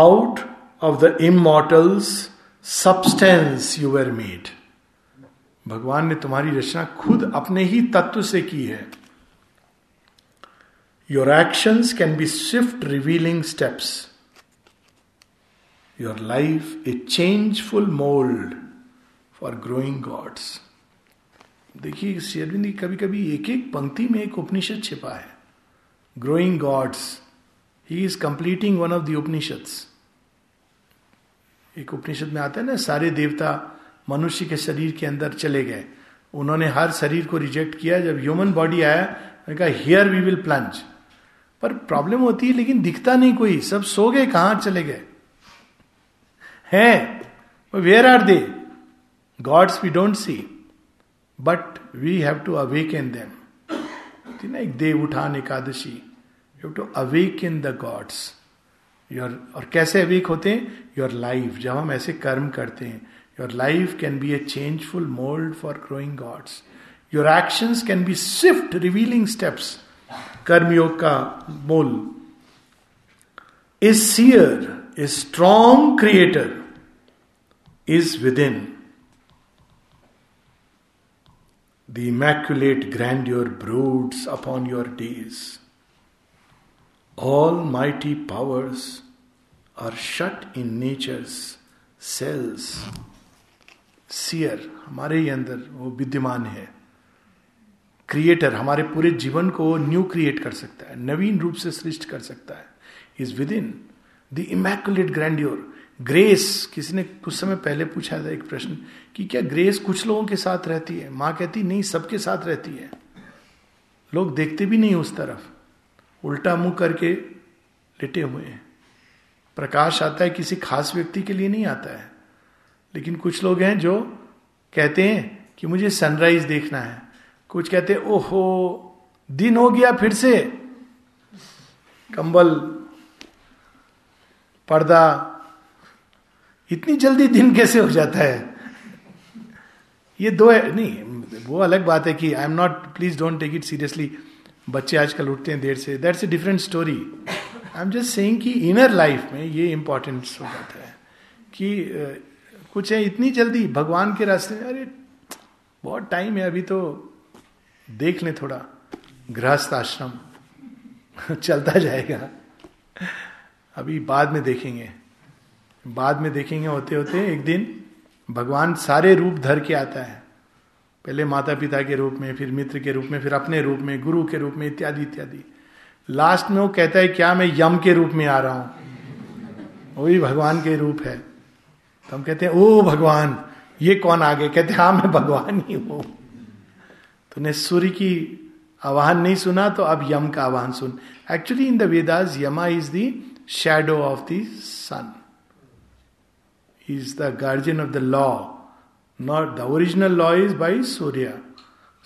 Speaker 1: out of the immortal's substance you were made भगवान ने तुम्हारी रचना खुद अपने ही तत्व से की है your actions can be swift revealing steps your life a changeful mould for growing gods देखिए शेरविंद कभी कभी एक एक पंक्ति में एक उपनिषद छिपा है growing gods he is completing one of the Upanishad एक उपनिषद में आता है ना सारे देवता मनुष्य के शरीर के अंदर चले गए उन्होंने हर शरीर को रिजेक्ट किया जब ह्यूमन बॉडी आया मैंने कहा हियर वी विल प्लंज पर प्रॉब्लम होती है लेकिन दिखता नहीं कोई सब सो गए कहां चले गए हैं where are they gods we don't see but we have to awaken them ना एक Dev Uthan Ekadashi you have to awaken the gods your और कैसे अवेक होते हैं योर लाइफ जब हम ऐसे कर्म करते हैं your life can be a changeful mould for growing gods your action can be swift revealing steps कर्मयोग का मूल is seer is strong creator is within The immaculate grandeur broods upon your days. Almighty powers are shut in nature's cells. Share हमारे ही अंदर वो विद्यमान है creator हमारे पूरे जीवन को न्यू क्रिएट कर सकता है नवीन रूप से सृष्ट कर सकता है is within the immaculate grandeur grace किसी ने कुछ समय पहले पूछा था एक प्रश्न कि क्या ग्रेस कुछ लोगों के साथ रहती है माँ कहती नहीं सबके साथ रहती है लोग देखते भी नहीं उस तरफ उल्टा मुंह करके लेटे हुए हैं प्रकाश आता है किसी खास व्यक्ति के लिए नहीं आता है लेकिन कुछ लोग हैं जो कहते हैं कि मुझे सनराइज देखना है कुछ कहते हैं ओहो दिन हो गया फिर से कंबल पर्दा इतनी जल्दी दिन कैसे हो जाता है ये दो है नहीं वो अलग बात है कि I am not please don't take it seriously बच्चे आजकल उठते हैं देर से that's a different story I am just saying कि इनर लाइफ में ये इम्पोर्टेंट हो जाता है कि कुछ है इतनी जल्दी भगवान के रास्ते में अरे बहुत टाइम है अभी तो देख लें थोड़ा गृहस्थ आश्रम चलता जाएगा अभी बाद में देखेंगे बाद में देखेंगे होते होते एक दिन भगवान सारे रूप धर के आता है पहले माता पिता के रूप में फिर मित्र के रूप में फिर अपने रूप में गुरु के रूप में इत्यादि इत्यादि लास्ट में वो कहता है क्या मैं यम के रूप में आ रहा हूं वो भी भगवान के रूप है तो हम कहते हैं ओ भगवान ये कौन आ गए कहते हाँ मैं भगवान ही हूं तूने सूर्य की आवाहन नहीं सुना तो अब यम का आवाहन सुन actually in the Vedas Yama is the shadow of the sun is the guardian of the law. Not the original law is by Surya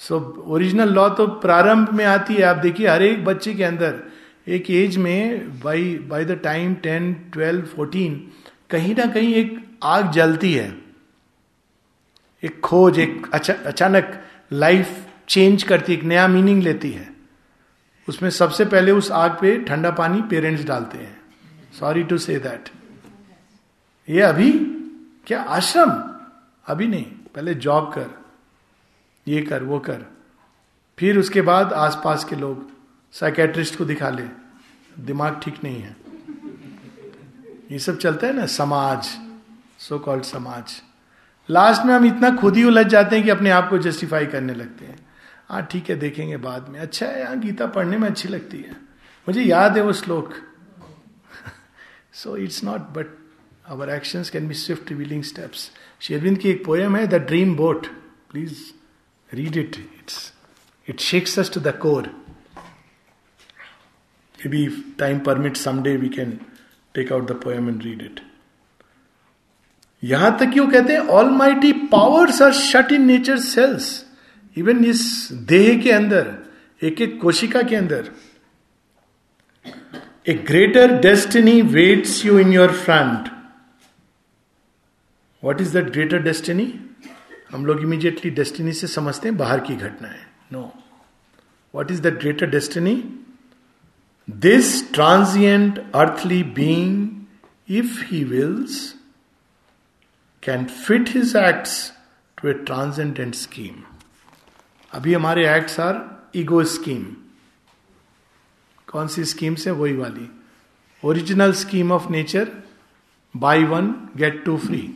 Speaker 1: so original law तो प्रारंभ में आती है आप देखिए हर एक बच्चे के अंदर एक एज में by by the time ten twelve fourteen कहीं ना कहीं एक आग जलती है एक खोज एक अचा, अचानक लाइफ चेंज करती एक नया मीनिंग लेती है उसमें सबसे पहले उस आग पे ठंडा पानी पेरेंट्स डालते हैं सॉरी टू से दैट ये अभी क्या आश्रम अभी नहीं पहले जॉब कर ये कर वो कर फिर उसके बाद आसपास के लोग साइकेट्रिस्ट को दिखा ले दिमाग ठीक नहीं है ये सब चलता है ना समाज सो कॉल्ड समाज लास्ट में हम इतना खुद ही उलझ जाते हैं कि अपने आप को जस्टिफाई करने लगते हैं हाँ ठीक है देखेंगे बाद में अच्छा है यहाँ गीता पढ़ने में अच्छी लगती है मुझे याद है वो श्लोक so it's not but our action can be swift revealing steps शेरविंद की एक पोएम है the dream boat please read it it's it shakes us to the core may be time permit someday we can take out the poem and read it यहां तक क्यों कहते हैं almighty powers are shut in nature cells even इस देह के अंदर एक एक कोशिका के अंदर ए greater destiny waits you in your front what is the greater destiny हम लोग इमीजिएटली डेस्टिनी से समझते हैं बाहर की घटना है no what is the greater destiny this transient earthly being if he wills can fit his acts to a transcendent scheme अभी हमारे एक्ट्स आर ईगो स्कीम कौन सी स्कीम्स है वही वाली original scheme of nature by one gate to free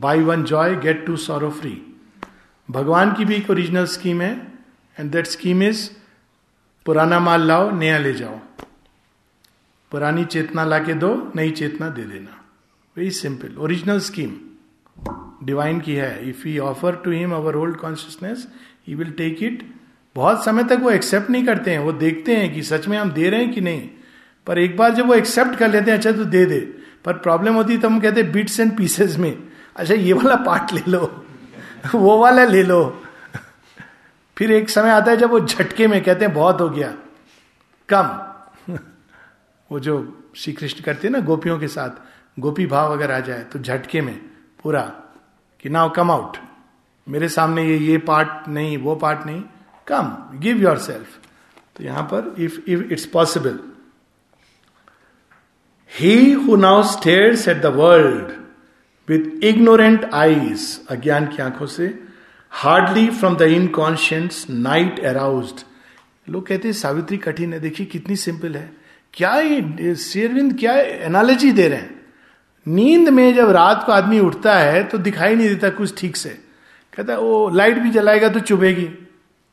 Speaker 1: by one joy gate to sorrow free भगवान की भी एक ओरिजिनल स्कीम है एंड दैट स्कीम इज पुराना माल लाओ नया ले जाओ पुरानी चेतना ला के दो नई चेतना दे देना very simple original scheme divine की है if you offer to him our old consciousness you will take it बहुत समय तक वो एक्सेप्ट नहीं करते हैं वो देखते हैं कि सच में हम दे रहे हैं कि नहीं पर एक बार जब वो एक्सेप्ट कर लेते हैं अच्छा तो दे दे पर प्रॉब्लम होती है तो हम कहते हैं बिट्स एंड पीसेस में अच्छा ये वाला पार्ट ले लो वो वाला ले लो फिर एक समय आता है जब वो झटके में कहते हैं बहुत हो गया कम वो जो श्री कृष्ण करते हैं ना गोपियों के साथ गोपी भाव अगर आ जाए तो झटके में पूरा कि नाउ कम आउट मेरे सामने ये ये पार्ट नहीं वो पार्ट नहीं कम गिव योर सेल्फ तो यहां पर if if it's possible he who now stares at the world with ignorant eyes अज्ञान की आंखों से hardly from the inconscient's night arouse लोग कहते हैं सावित्री कठिन है देखिए कितनी सिंपल है क्या शेरविंद क्या एनालॉजी दे रहे हैं नींद में जब रात को आदमी उठता है तो दिखाई नहीं देता कुछ ठीक से कहता है वो लाइट भी जलाएगा तो चुभेगी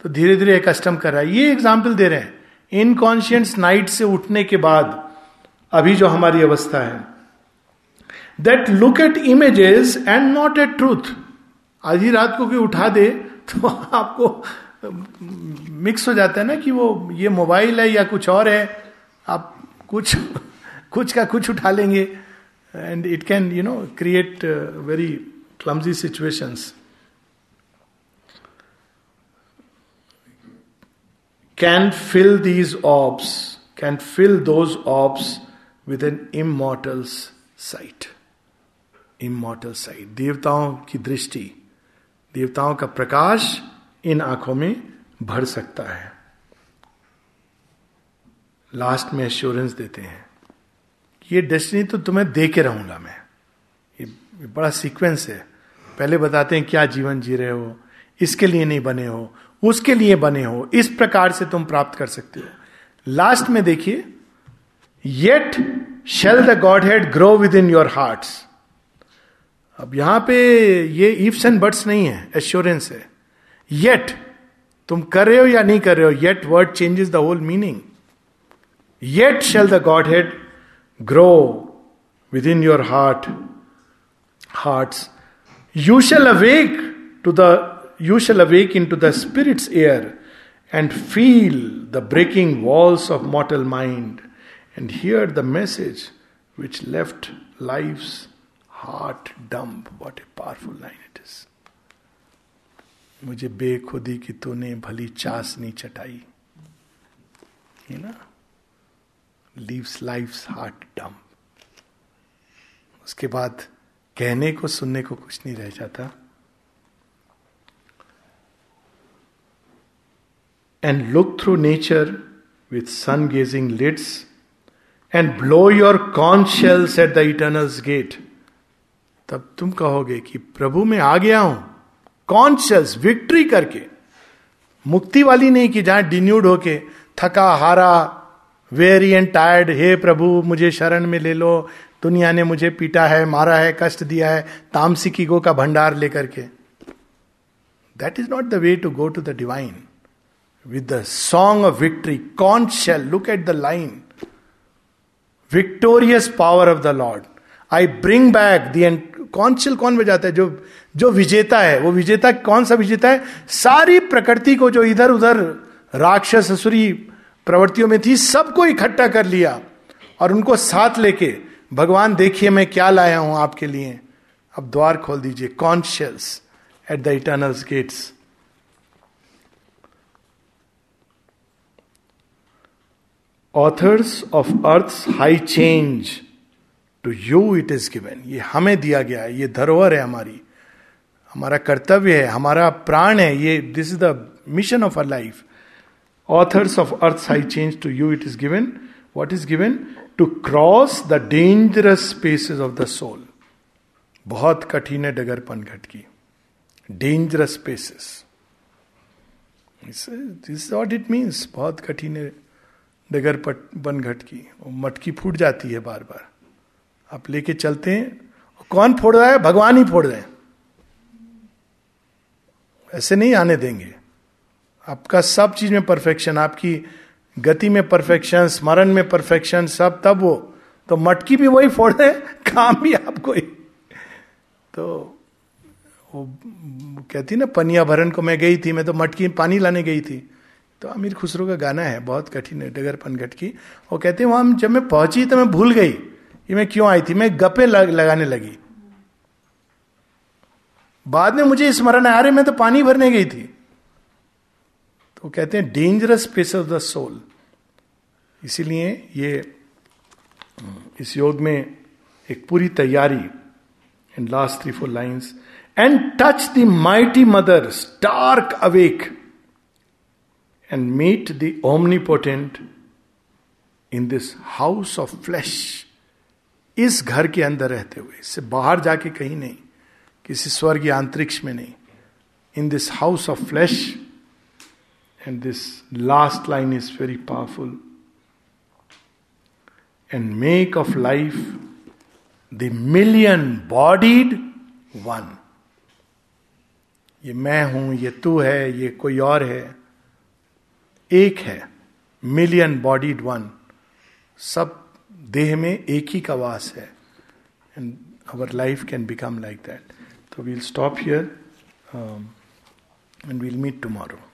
Speaker 1: तो धीरे धीरे एक कस्टम कर रहा है ये एग्जाम्पल दे रहे हैं इनकॉन्शियंस नाइट से उठने के बाद अभी जो हमारी अवस्था है that look at images and not at truth आधी रात को कोई उठा दे तो आपको मिक्स हो जाता है ना कि वो ये मोबाइल है या कुछ और है आप कुछ कुछ का कुछ उठा लेंगे and it can you know create very clumsy situations can fill these orbs can fill those orbs with an immortal's sight immortal side देवताओं की दृष्टि देवताओं का प्रकाश इन आंखों में भर सकता है लास्ट में एश्योरेंस देते हैं ये डेस्टिनी तो तुम्हें दे के रहूंगा मैं ये बड़ा सीक्वेंस है पहले बताते हैं क्या जीवन जी रहे हो इसके लिए नहीं बने हो उसके लिए बने हो इस प्रकार से तुम प्राप्त कर सकते हो लास्ट में देखिए yet shall the godhead grow within your hearts अब यहां पे ये इफ्स एंड बर्ड्स नहीं है एश्योरेंस है येट तुम कर रहे हो या नहीं कर रहे हो yet word change is the whole meaning yet shall the godhead grow within your heart heart you shall awake to the you shall awake into the spirit's air and feel the breaking walls of mortal mind and hear the message which left life heart dumb what a powerful line it is मुझे बेखुदी की तूने भली चास नहीं चटाई है ना leaves life heart dumb उसके बाद कहने को सुनने को कुछ नहीं रह जाता and look through nature with sun gazing lids and blow your conch shells at the eternal's gate तब तुम कहोगे कि प्रभु मैं आ गया हूं कॉन्शियस विक्ट्री करके मुक्ति वाली नहीं कि जहां डिन्यूड होके थका हारा वेरी एंड टायर्ड हे प्रभु मुझे शरण में ले लो दुनिया ने मुझे पीटा है मारा है कष्ट दिया है तामसिकी गो का भंडार लेकर के that is not the way to go to the divine with the song of victory conch shell look at the line victorious power of the lord I bring back the कौन चिल कौन बजाता है जो जो विजेता है वो विजेता कौन सा विजेता है सारी प्रकृति को जो इधर उधर राक्षस असुरी प्रवृत्तियों में थी सबको इकट्ठा कर लिया और उनको साथ लेके भगवान देखिए मैं क्या लाया हूं आपके लिए अब द्वार खोल दीजिए conscious at the eternal gates authors of earth high change to you it is given ये हमें दिया गया है ये धरोहर है हमारी हमारा कर्तव्य है हमारा प्राण है ये this is the mission of a life authors of earth I change to you it is given what is given to cross the dangerous spaces of the soul बहुत कठिन है डगर पनघट की dangerous spaces this what it means बहुत कठिन है डगर पट बनघट की मटकी फूट जाती है बार बार आप लेके चलते हैं कौन फोड़ रहा है भगवान ही फोड़ रहे हैं ऐसे नहीं आने देंगे आपका सब चीज में परफेक्शन आपकी गति में परफेक्शन स्मरण में परफेक्शन सब तब वो तो मटकी भी वही फोड़ रहे हैं काम भी आपको ही तो वो कहती ना पनिया भरन को मैं गई थी मैं तो मटकी में पानी लाने गई थी तो आमिर खुसरो का गाना है बहुत कठिन है डगर पनघट की वो कहते हैं वहां जब मैं पहुंची तो मैं भूल गई कि मैं क्यों आई थी मैं गपे लग, लगाने लगी बाद में मुझे स्मरण आ रहे मैं तो पानी भरने गई थी तो कहते हैं dangerous place of the soul इसीलिए ये इस योग में एक पूरी तैयारी in last three four lines and touch the mighty mother stark awake and meet the omnipotent in this house of flesh इस घर के अंदर रहते हुए इससे बाहर जाके कहीं नहीं किसी स्वर्ग या अंतरिक्ष में नहीं in this house of flesh and this last line is very powerful and make of life the million bodied one ये मैं हूं ये तू है ये कोई और है एक है मिलियन बॉडीड वन सब देह में एक ही का वास है and our life can become like that तो we'll stop here and we'll meet tomorrow